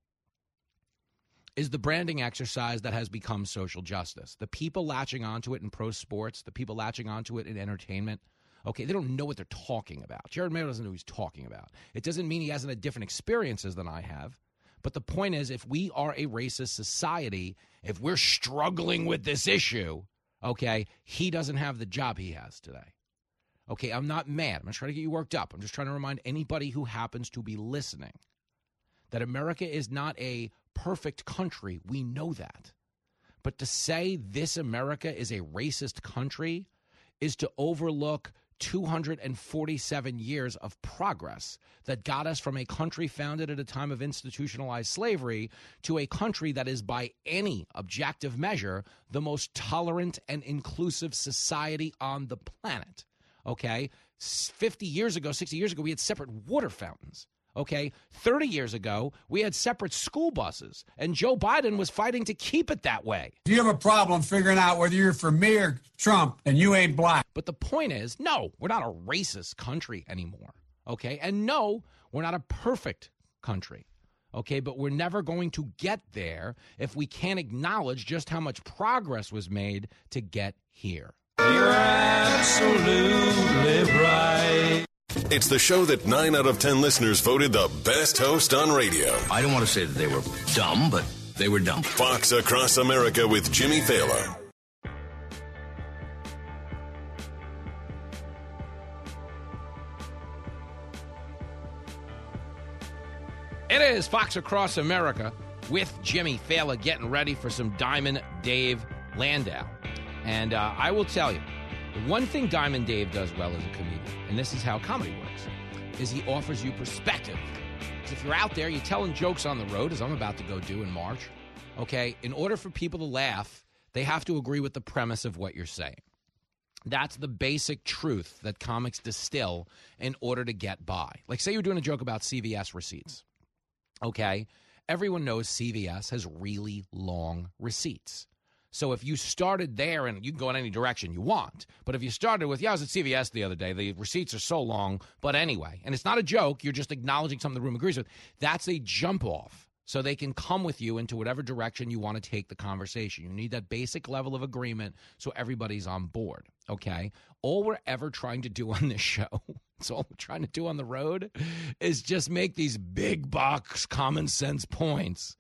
is the branding exercise that has become social justice. The people latching onto it in pro sports, the people latching onto it in entertainment. Okay, they don't know what they're talking about. Jerod Mayo doesn't know what he's talking about. It doesn't mean he hasn't had different experiences than I have. But the point is, if we are a racist society, if we're struggling with this issue, okay, he doesn't have the job he has today. Okay, I'm not mad. I'm not trying to get you worked up. I'm just trying to remind anybody who happens to be listening that America is not a perfect country. We know that. But to say this America is a racist country is to overlook 247 years of progress that got us from a country founded at a time of institutionalized slavery to a country that is, by any objective measure, the most tolerant and inclusive society on the planet. Okay? 50 years ago, 60 years ago, we had separate water fountains. Okay. 30 years ago, we had separate school buses, and Joe Biden was fighting to keep it that way. If you have a problem figuring out whether you're for me or Trump, and you ain't black. But the point is no, we're not a racist country anymore. Okay. And no, we're not a perfect country. Okay. But we're never going to get there if we can't acknowledge just how much progress was made to get here. You're absolutely right. It's the show that 9 out of 10 listeners voted the best host on radio. I don't want to say that they were dumb, but they were dumb. Fox Across America with Jimmy Failla. It is Fox Across America with Jimmy Failla getting ready for some Diamond Dave Landau. And uh, I will tell you, one thing Diamond Dave does well as a comedian, and this is how comedy works, is he offers you perspective. Because if you're out there, you're telling jokes on the road, as I'm about to go do in March, okay, in order for people to laugh, they have to agree with the premise of what you're saying. That's the basic truth that comics distill in order to get by. Like, say you're doing a joke about CVS receipts. Okay. Everyone knows CVS has really long receipts. So if you started there and you can go in any direction you want, but if you started with, yeah, I was at CVS the other day, the receipts are so long, but anyway, and it's not a joke, you're just acknowledging something the room agrees with, that's a jump off. So they can come with you into whatever direction you want to take the conversation. You need that basic level of agreement so everybody's on board. Okay. All we're ever trying to do on this show, it's all we're trying to do on the road, is just make these big box common sense points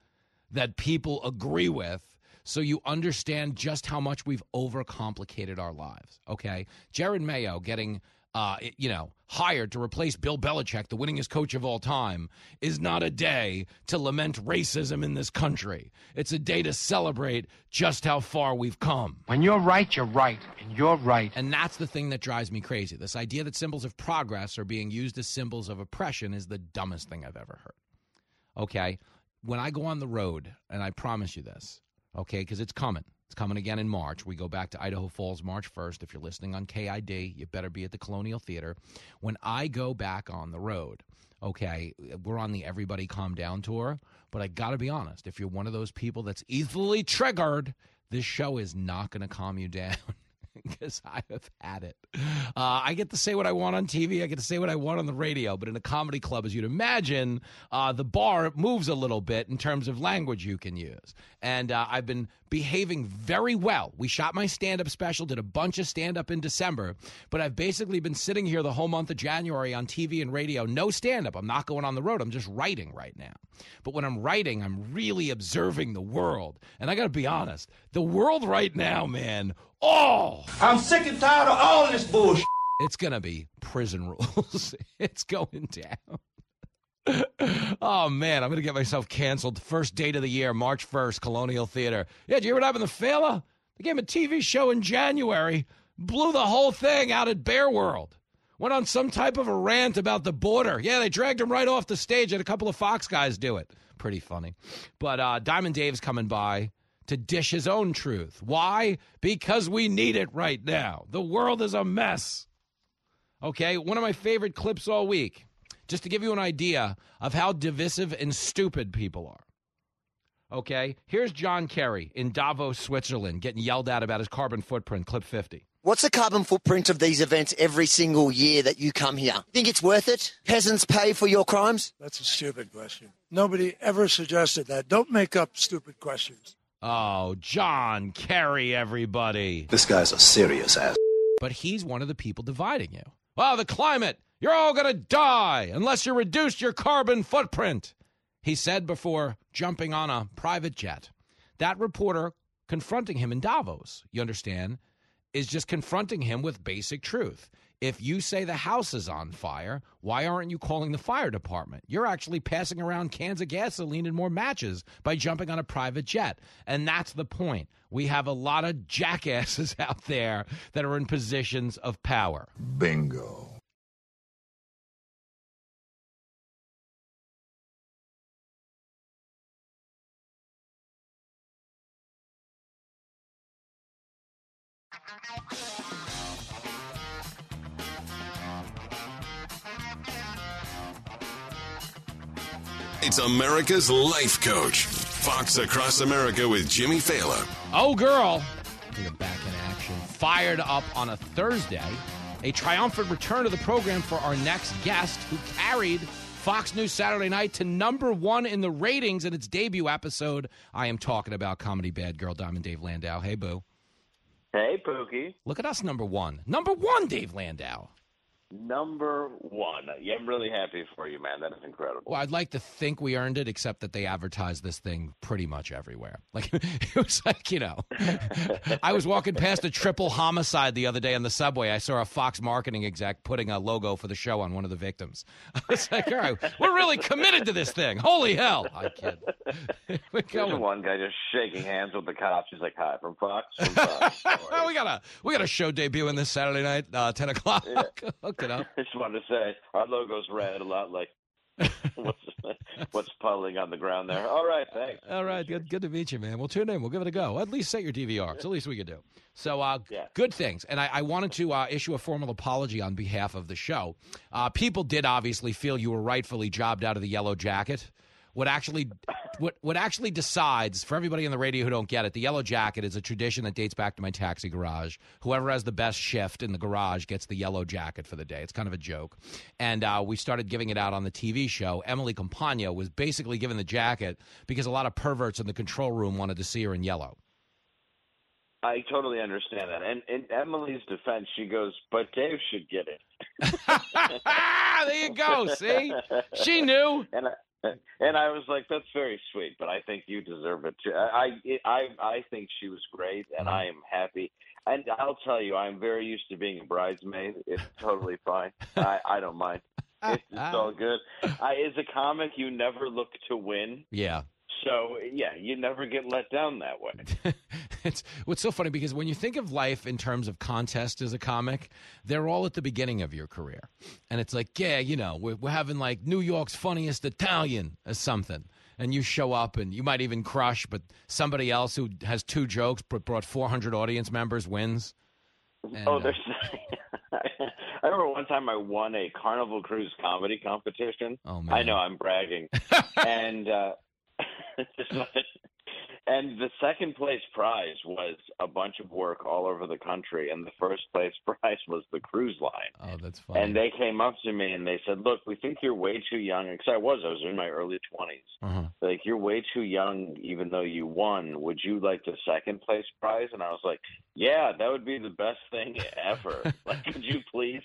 that people agree with so you understand just how much we've overcomplicated our lives. Okay, Jerod Mayo getting. Uh, you know, hired to replace Bill Belichick, the winningest coach of all time, is not a day to lament racism in this country. It's a day to celebrate just how far we've come. When you're right, you're right, and you're right. And that's the thing that drives me crazy. This idea that symbols of progress are being used as symbols of oppression is the dumbest thing I've ever heard. Okay, when I go on the road, and I promise you this, okay, because it's coming. It's coming again in March. We go back to Idaho Falls March 1st. If you're listening on KID, you better be at the Colonial Theater. When I go back on the road, okay, we're on the Everybody Calm Down tour, but I got to be honest, if you're one of those people that's easily triggered, this show is not going to calm you down. because I have had it. Uh, I get to say what I want on TV. I get to say what I want on the radio. But in a comedy club, as you'd imagine, uh, the bar moves a little bit in terms of language you can use. And uh, I've been behaving very well. We shot my stand up special, did a bunch of stand up in December, but I've basically been sitting here the whole month of January on TV and radio. No stand up. I'm not going on the road. I'm just writing right now. But when I'm writing, I'm really observing the world. And I got to be honest, the world right now, man, oh, I'm sick and tired of all this bullshit. It's going to be prison rules. it's going down. oh man, I'm gonna get myself canceled. First date of the year, March 1st, Colonial Theater. Yeah, did you hear what happened to Failla? They gave him a TV show in January, blew the whole thing out at Bear World. Went on some type of a rant about the border. Yeah, they dragged him right off the stage, and a couple of Fox guys do it. Pretty funny. But uh, Diamond Dave's coming by to dish his own truth. Why? Because we need it right now. The world is a mess. Okay, one of my favorite clips all week just to give you an idea of how divisive and stupid people are. Okay, here's John Kerry in Davos, Switzerland, getting yelled at about his carbon footprint. Clip 50. What's the carbon footprint of these events every single year that you come here? Think it's worth it? Peasants pay for your crimes? That's a stupid question. Nobody ever suggested that. Don't make up stupid questions. Oh, John Kerry, everybody. This guy's a serious ass. But he's one of the people dividing you. Well, the climate. You're all going to die unless you reduce your carbon footprint, he said before jumping on a private jet. That reporter confronting him in Davos, you understand, is just confronting him with basic truth. If you say the house is on fire, why aren't you calling the fire department? You're actually passing around cans of gasoline and more matches by jumping on a private jet. And that's the point. We have a lot of jackasses out there that are in positions of power. Bingo. It's America's Life Coach. Fox Across America with Jimmy Failla. Oh, girl. We are back in action. Fired up on a Thursday. A triumphant return to the program for our next guest who carried Fox News Saturday night to number one in the ratings in its debut episode. I am talking about comedy bad girl Diamond Dave Landau. Hey, boo. Hey, Pookie. Look at us, number one. Number one, Dave Landau. Number one. Yeah, I'm really happy for you, man. That is incredible. Well, I'd like to think we earned it, except that they advertised this thing pretty much everywhere. Like it was like you know, I was walking past a triple homicide the other day on the subway. I saw a Fox marketing exec putting a logo for the show on one of the victims. I was like, all right, we're really committed to this thing. Holy hell! I kid. We're There's going. one guy just shaking hands with the cops. He's like, "Hi, from Fox." From Fox. We got a we got a show debuting this Saturday night, uh, ten o'clock. Hook it up. I just wanted to say our logo's red, a lot like what's what's puddling on the ground there. All right, thanks. All right, good, good to meet you, man. We'll tune in. We'll give it a go. At least set your DVR. It's the least we could do. So, uh, good things. And I, I wanted to uh, issue a formal apology on behalf of the show. Uh, people did obviously feel you were rightfully jobbed out of the yellow jacket. What actually, what what actually decides for everybody in the radio who don't get it, the yellow jacket is a tradition that dates back to my taxi garage. Whoever has the best shift in the garage gets the yellow jacket for the day. It's kind of a joke, and uh, we started giving it out on the TV show. Emily Compagno was basically given the jacket because a lot of perverts in the control room wanted to see her in yellow. I totally understand that. And in Emily's defense, she goes, "But Dave should get it." there you go. See, she knew. And I, and I was like, "That's very sweet, but I think you deserve it too." I I I think she was great, and mm-hmm. I am happy. And I'll tell you, I'm very used to being a bridesmaid. It's totally fine. I I don't mind. It's, it's all good. I, as a comic, you never look to win. Yeah. So yeah, you never get let down that way. it's what's so funny because when you think of life in terms of contest as a comic, they're all at the beginning of your career, and it's like, yeah, you know, we're, we're having like New York's funniest Italian or something, and you show up and you might even crush, but somebody else who has two jokes but brought 400 audience members wins. And, oh, uh, there's. I remember one time I won a Carnival Cruise comedy competition. Oh man! I know I'm bragging, and uh, and the second place prize was a bunch of work all over the country, and the first place prize was the cruise line. Oh, that's funny. And they came up to me and they said, "Look, we think you're way too young." Because I was, I was in my early 20s. Uh-huh. Like you're way too young, even though you won. Would you like the second place prize? And I was like, "Yeah, that would be the best thing ever. like, could you please,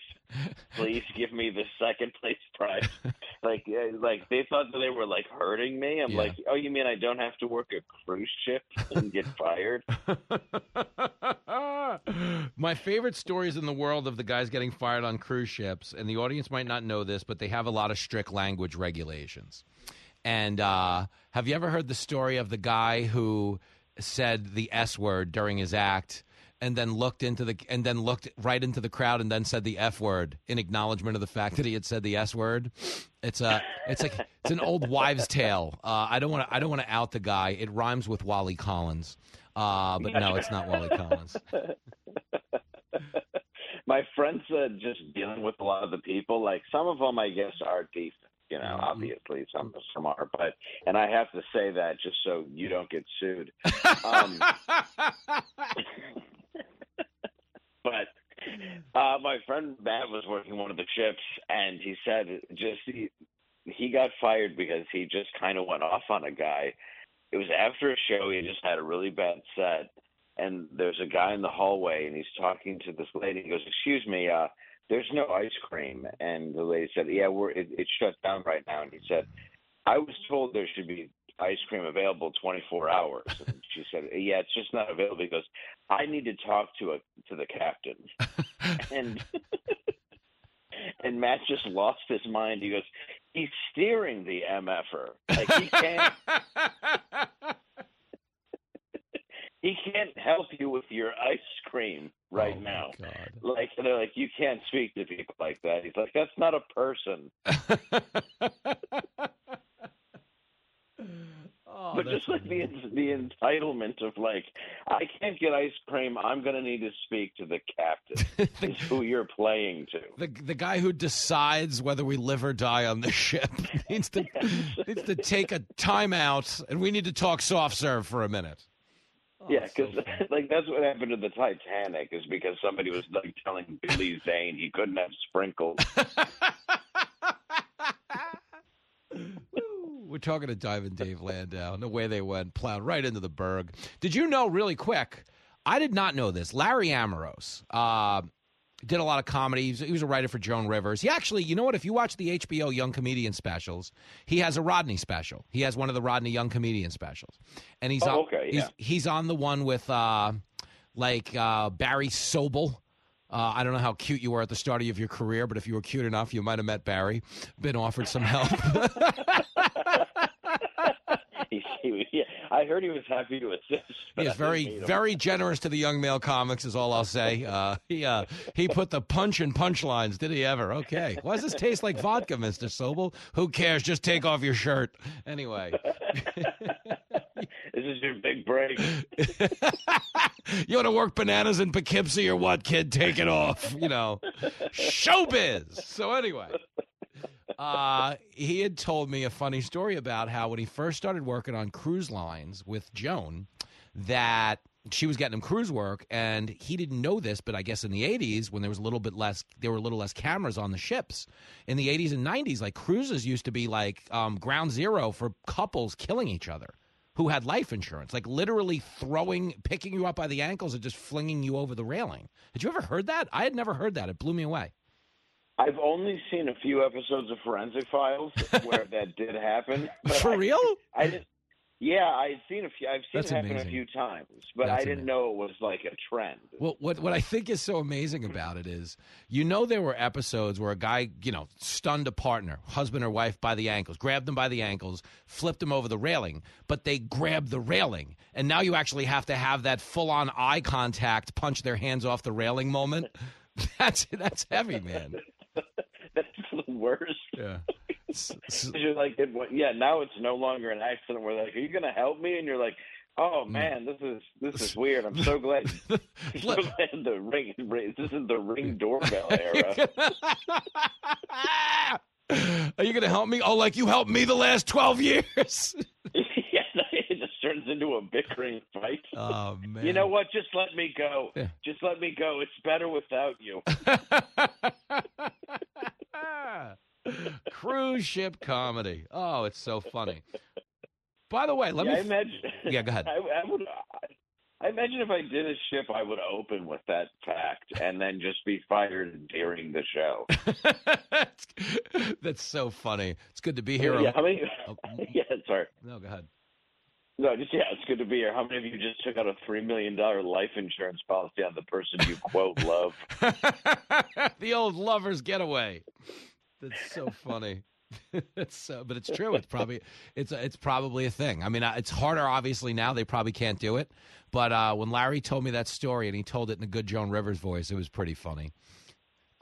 please give me the second place prize?" like, like they thought that they were like hurting me. I'm Yeah. like, "Oh, you mean I don't have to work a cruise ship and get fired?" My favorite stories in the world of the guys getting fired on cruise ships, and the audience might not know this, but they have a lot of strict language regulations. And uh, have you ever heard the story of the guy who said the S word during his act? And then looked into the and then looked right into the crowd and then said the F word in acknowledgement of the fact that he had said the S word. It's a it's like it's an old wives' tale. Uh, I don't want to I don't want to out the guy. It rhymes with Wally Collins, uh, but no, it's not Wally Collins. my friends uh, just dealing with a lot of the people like some of them i guess are decent you know obviously some some are but and i have to say that just so you don't get sued um but uh my friend matt was working one of the ships and he said just he he got fired because he just kind of went off on a guy. It was after a show he just had a really bad set and there's a guy in the hallway and he's talking to this lady he goes excuse me uh there's no ice cream. And the lady said yeah we're it, it's shut down right now. And he said i was told there should be ice cream available 24 hours and she said yeah it's just not available he goes i need to talk to a to the captain and and matt just lost his mind he goes he's steering the mf'er like he can't he can't help you with your ice cream right oh, now. Like they're like, you can't speak to people like that. He's like, that's not a person. Oh, but just like the the entitlement of like, I can't get ice cream. I'm gonna need to speak to the captain. is who you're playing to. The the guy who decides whether we live or die on the ship needs to needs to take a timeout, and we need to talk soft serve for a minute. yeah, oh, because like that's what happened to the Titanic is because somebody was like telling Billy Zane he couldn't have sprinkles. We're talking to Diamond Dave Landau, and the way they went, plowed right into the berg. Did you know, really quick? I did not know this. Larry Amoros, uh, did a lot of comedy. He was, he was a writer for Joan Rivers. He actually, you know what? If you watch the HBO Young Comedian specials, he has a Rodney special. He has one of the Rodney Young Comedian specials, and he's Oh, on, okay, he's, yeah. he's on the one with uh, like uh, Barry Sobel. Uh, I don't know how cute you were at the start of your career, but if you were cute enough, you might have met Barry. Been offered some help. He, he, yeah, I heard he was happy to assist. He is very, didn't meet him. very generous to the young male comics. Is all I'll say. Uh, he uh, he put the punch in punchlines. Did he ever? Okay. Why does this taste like vodka, Mister Sobel? Who cares? Just take off your shirt. Anyway, This is your big break. you want to work bananas in Poughkeepsie or what, kid? Take it off. You know, showbiz. So anyway. Uh, he had told me a funny story about how when he first started working on cruise lines with Joan, that she was getting him cruise work, and he didn't know this, but I guess in the '80s, when there was a little bit less, there were a little less cameras on the ships. In the '80s and '90s, like cruises used to be like um, ground zero for couples killing each other who had life insurance, like literally throwing, picking you up by the ankles and just flinging you over the railing. Had you ever heard that? I had never heard that. It blew me away. I've only seen a few episodes of Forensic Files where that did happen. For I- real? I didn't. Yeah, I've seen a few. I've seen That's it happen amazing. a few times, but That's I didn't know it was like a trend. Well, what what I think is so amazing about it is, you know, there were episodes where a guy, you know, stunned a partner, husband or wife, by the ankles, grabbed them by the ankles, flipped them over the railing, but they grabbed the railing, and now you actually have to have that full on eye contact, punch their hands off the railing moment. That's that's heavy, man. That's the worst. Yeah. You're like, it, yeah, now it's no longer an accident. They're like, are you going to help me? And you're like, oh mm. man, this is this is weird. I'm so glad. So glad the ring. This is the ring doorbell era. Are you going to help me? Oh, like you helped me the last twelve years. Yeah, it just turns into a bickering fight. Oh man. You know what? Just let me go. Yeah. Just let me go. It's better without you. Cruise ship comedy. Oh, it's so funny. By the way, let yeah, me. I imagine. Yeah, go ahead. I, I would. I imagine if I did a ship, I would open with that fact and then just be fired during the show. That's so funny. It's good to be here. Yeah, how many? Oh, yeah, sorry. No, go ahead. No, just yeah, it's good to be here. How many of you just took out a three million dollar life insurance policy on the person you quote love? the old lovers getaway. That's so funny. it's so, but it's true. It's probably it's it's probably a thing. I mean, uh, it's harder obviously now. They probably can't do it. But uh, when Larry told me that story and he told it in a good Joan Rivers voice, it was pretty funny.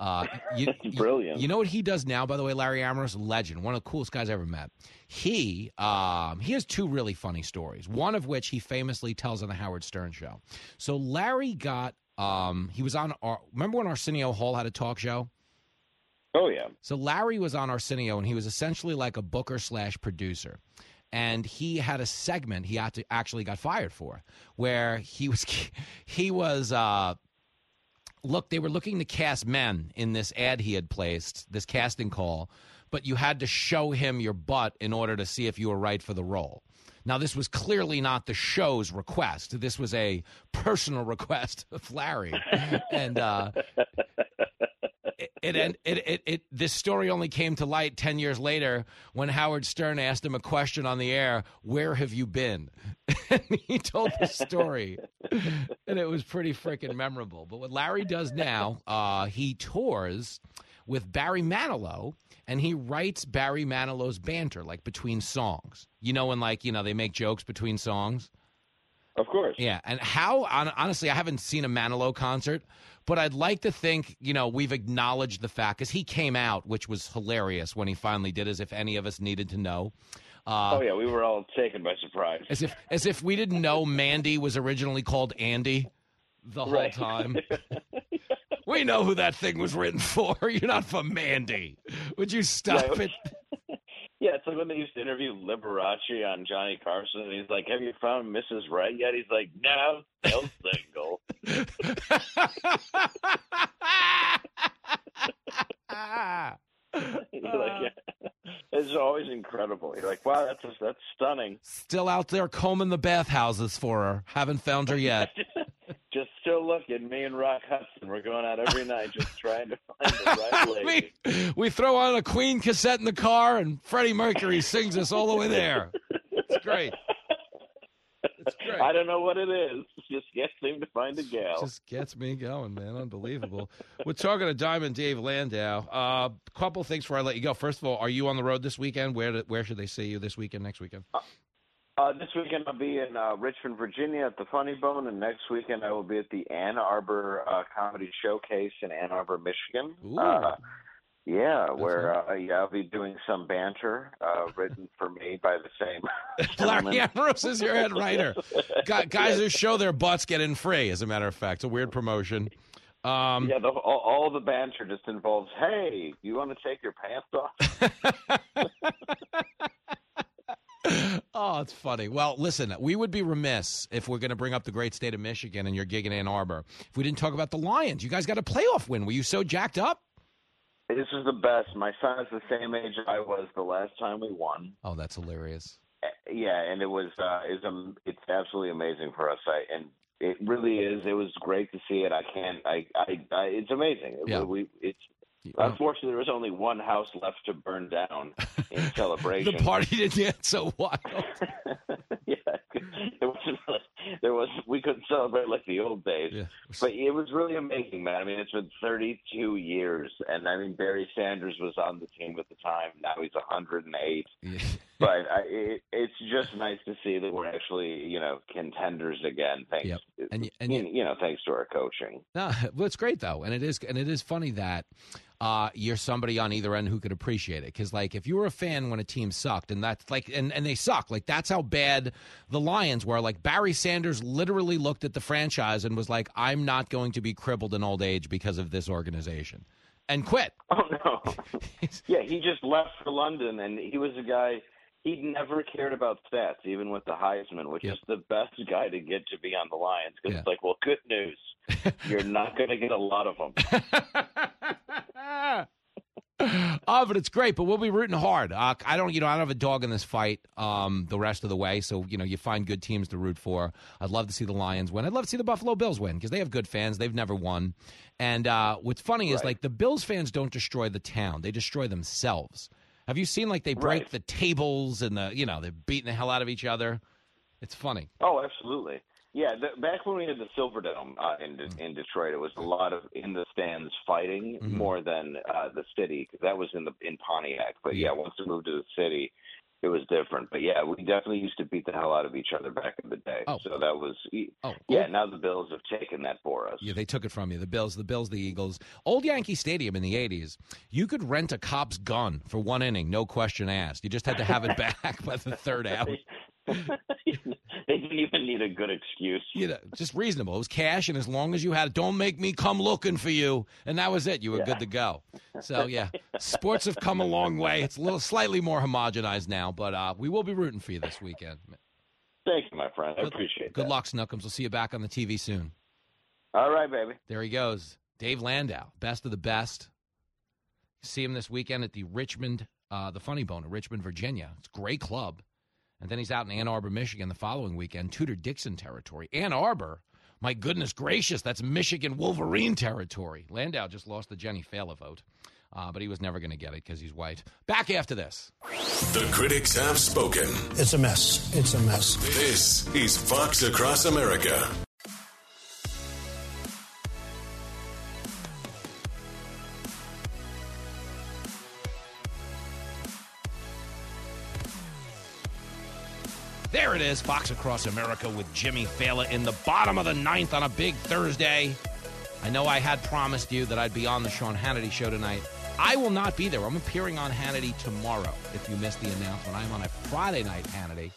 Uh, you, Brilliant. You, know what he does now, by the way, Larry Amoros, legend, one of the coolest guys I ever met. He um, he has two really funny stories. One of which he famously tells on the Howard Stern show. So Larry got um, he was on. Ar- remember when Arsenio Hall had a talk show? Oh yeah. So Larry was on Arsenio, and he was essentially like a booker slash producer. And he had a segment he actually got fired for, where he was he was uh, look they were looking to cast men in this ad he had placed, this casting call, but you had to show him your butt in order to see if you were right for the role. Now, this was clearly not the show's request. This was a personal request of Larry, and uh, it, it, it, it, it, this story only came to light 10 years later when Howard Stern asked him a question on the air Where have you been? and he told the story, and it was pretty freaking memorable. But what Larry does now, uh, he tours with Barry Manilow and he writes Barry Manilow's banter like between songs. You know, when like, you know, they make jokes between songs. Of course. Yeah, and how honestly, I haven't seen a Manilow concert, but I'd like to think you know we've acknowledged the fact because he came out, which was hilarious when he finally did, as if any of us needed to know. Uh, oh yeah, we were all taken by surprise. As if as if we didn't know Mandy was originally called Andy the whole Right. time. we know who that thing was written for. You're not for Mandy. Would you stop Yeah, it? Yeah, it's like when they used to interview Liberace on Johnny Carson, and he's like, "Have you found Mrs. Right yet?" He's like, "No, still single." He's like, yeah. Uh. It's always incredible. You're like, "Wow, that's that's stunning." Still out there combing the bathhouses for her. Haven't found her yet. Just still looking. Me and Rock Hudson, we're going out every night just trying to find the right lady. we, we throw on a Queen cassette in the car, and Freddie Mercury sings us all the way there. It's great. It's great. I don't know what it is. Just can't seem to find a gal. Just gets me going, man. Unbelievable. We're talking to Diamond Dave Landau. A uh, couple things before I let you go. First of all, are you on the road this weekend? Where where should they see you this weekend, next weekend? Uh, uh, this weekend I'll be in uh, Richmond, Virginia at the Funny Bone, and next weekend I will be at the Ann Arbor uh, Comedy Showcase in Ann Arbor, Michigan. Uh, yeah, That's where uh, yeah, I'll be doing some banter uh, written for me by the same. Larry Amoros is your head writer. guys who show their butts get in free. As a matter of fact, it's a weird promotion. Um, yeah, the, all, all, the banter just involves, "Hey, you want to take your pants off?" oh, it's funny. Well, listen, we would be remiss if we're going to bring up the great state of Michigan and your gig in Ann Arbor if we didn't talk about the Lions. You guys got a playoff win. Were you so jacked up? This is the best. My son is the same age I was the last time we won. Oh, that's hilarious. Eh, yeah, and it was uh, it's um, it's absolutely amazing for us. I, and it really is. It was great to see it. I can't. I. I. I it's amazing. Yeah. We. It's. Unfortunately, there was only one house left to burn down in celebration. the party didn't get so wild. yeah, there wasn't really, there was we couldn't celebrate like the old days. Yeah. But it was really amazing, man. I mean, it's been 32 years, and I mean Barry Sanders was on the team at the time. Now he's 108. Yeah. but I, it, it's just nice to see that we're actually, you know, contenders again. Thanks, yep. and, and you, you know, thanks to our coaching. No, well, it's great though, and it is, and it is funny that uh, you're somebody on either end who could appreciate it. Because like if you were a fan when a team sucked, and that's like, and and they suck, like that's how bad the Lions were. Like Barry Sanders literally looked at the franchise and was like, "I'm not going to be crippled in old age because of this organization," and quit. Oh no! yeah, he just left for London, and he was a guy he never cared about stats, even with the Heisman, which yep. is the best guy to get to be on the Lions. Because yeah. it's like, well, good news, you're not going to get a lot of them. oh, but it's great. But we'll be rooting hard. Uh, I don't, you know, I don't have a dog in this fight um, the rest of the way. So you know, you find good teams to root for. I'd love to see the Lions win. I'd love to see the Buffalo Bills win because they have good fans. They've never won. And uh, what's funny right. is like the Bills fans don't destroy the town; they destroy themselves. Have you seen like they break right. the tables and the you know they're beating the hell out of each other? It's funny. Oh, absolutely. Yeah, the, back when we had the Silverdome uh, in in Detroit, it was a lot of in the stands fighting Mhm. more than uh, the city because that was in the in Pontiac. But yeah, once we moved to the city, it was different. But yeah, we definitely used to beat the hell out of each other back in the day. Oh. So that was Oh, yeah. Now the Bills have taken that for us. Yeah, they took it from you. The Bills, the Bills, the Eagles. Old Yankee Stadium in the '80s, you could rent a cop's gun for one inning, no question asked. You just had to have it back by the third out. they didn't even need a good excuse. You know, just reasonable. It was cash, and as long as you had it, don't make me come looking for you, and that was it. You were Yeah. good to go. So yeah, sports have come a long way. It's a little slightly more homogenized now, but uh, we will be rooting for you this weekend. Thank you, my friend. I appreciate it. Good that. luck, Snookums. We'll see you back on the TV soon. All right, baby. There he goes, Dave Landau, best of the best. See him this weekend at the Richmond, uh, the Funny Bone in Richmond, Virginia. It's a great club. And then he's out in Ann Arbor, Michigan the following weekend, Tudor Dixon territory. Ann Arbor, my goodness gracious, that's Michigan Wolverine territory. Landau just lost the Jenny Failla vote, uh, but he was never going to get it because he's white. Back after this. The critics have spoken. It's a mess. It's a mess. This is Fox Across America. There it is, Fox Across America with Jimmy Failla in the bottom of the ninth on a big Thursday. I know I had promised you that I'd be on the Sean Hannity show tonight. I will not be there. I'm appearing on Hannity tomorrow. If you missed the announcement, I'm on a Friday night Hannity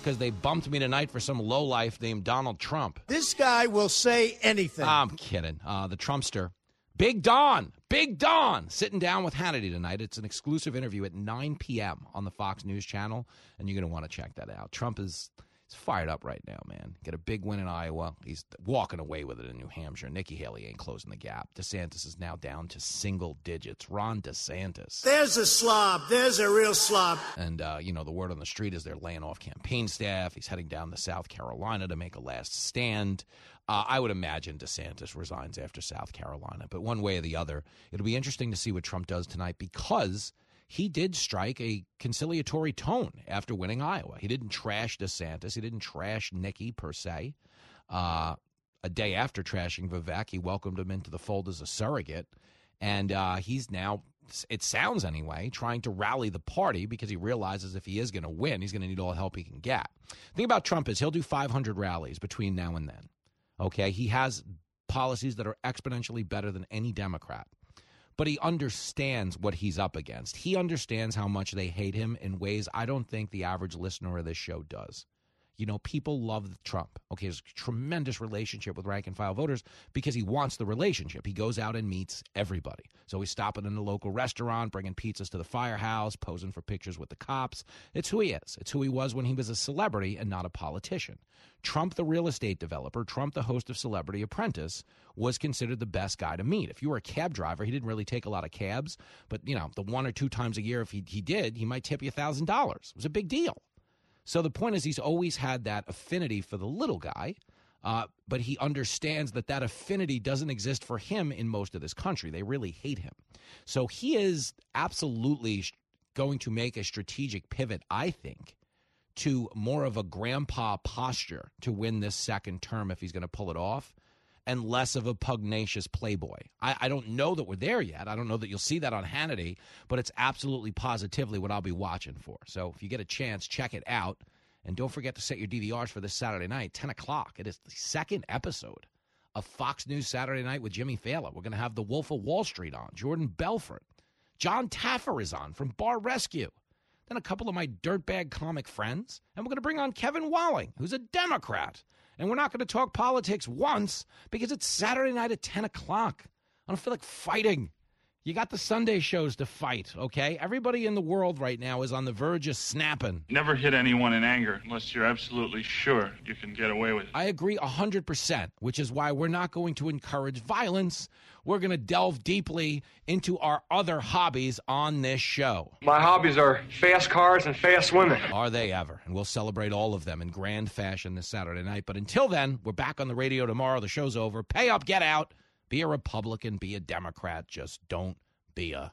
because they bumped me tonight for some lowlife named Donald Trump. This guy will say anything. I'm kidding. Uh, the Trumpster. Big Don, Big Don, sitting down with Hannity tonight. It's an exclusive interview at 9 p.m. on the Fox News Channel, and you're going to want to check that out. Trump is He's fired up right now, man. Get a big win in Iowa. He's walking away with it in New Hampshire. Nikki Haley ain't closing the gap. DeSantis is now down to single digits. Ron DeSantis. There's a slob. There's a real slob. And, uh, you know, the word on the street is they're laying off campaign staff. He's heading down to South Carolina to make a last stand. Uh, I would imagine DeSantis resigns after South Carolina. But one way or the other, it'll be interesting to see what Trump does tonight because he did strike a conciliatory tone after winning Iowa. He didn't trash DeSantis. He didn't trash Nikki per se. Uh, a day after trashing Vivek, he welcomed him into the fold as a surrogate. And uh, he's now, it sounds anyway, trying to rally the party because he realizes if he is going to win, he's going to need all the help he can get. The thing about Trump is he'll do 500 rallies between now and then. Okay. He has policies that are exponentially better than any Democrat but he understands what he's up against. He understands how much they hate him in ways I don't think the average listener of this show does. You know, people love Trump. Okay, a tremendous relationship with rank and file voters because he wants the relationship. He goes out and meets everybody. So he's stopping in the local restaurant, bringing pizzas to the firehouse, posing for pictures with the cops. It's who he is. It's who he was when he was a celebrity and not a politician. Trump, the real estate developer, Trump, the host of Celebrity Apprentice, was considered the best guy to meet. If you were a cab driver, he didn't really take a lot of cabs, but you know, the one or two times a year, if he, he did, he might tip you a $1,000. It was a big deal. So the point is, he's always had that affinity for the little guy, uh, but he understands that that affinity doesn't exist for him in most of this country. They really hate him. So he is absolutely going to make a strategic pivot, I think, to more of a grandpa posture to win this second term if he's going to pull it off and less of a pugnacious playboy. I, I, don't know that we're there yet. I don't know that you'll see that on Hannity, but it's absolutely positively what I'll be watching for. So if you get a chance, check it out. And don't forget to set your DVRs for this Saturday night, 10 o'clock. It is the second episode of Fox News Saturday Night with Jimmy Failla. We're going to have The Wolf of Wall Street on, Jordan Belfort. Jon Taffer is on from Bar Rescue. Then a couple of my dirtbag comic friends. And we're going to bring on Kevin Walling, who's a Democrat. And we're not going to talk politics once because it's Saturday night at 10 o'clock. I don't feel like fighting. You got the Sunday shows to fight, okay? Everybody in the world right now is on the verge of snapping. Never hit anyone in anger unless you're absolutely sure you can get away with it. I agree 100%, which is why we're not going to encourage violence. We're going to delve deeply into our other hobbies on this show. My hobbies are fast cars and fast women. Are they ever? And we'll celebrate all of them in grand fashion this Saturday night. But until then, we're back on the radio tomorrow. The show's over. Pay up, get out. Be a Republican, be a Democrat. Just don't be a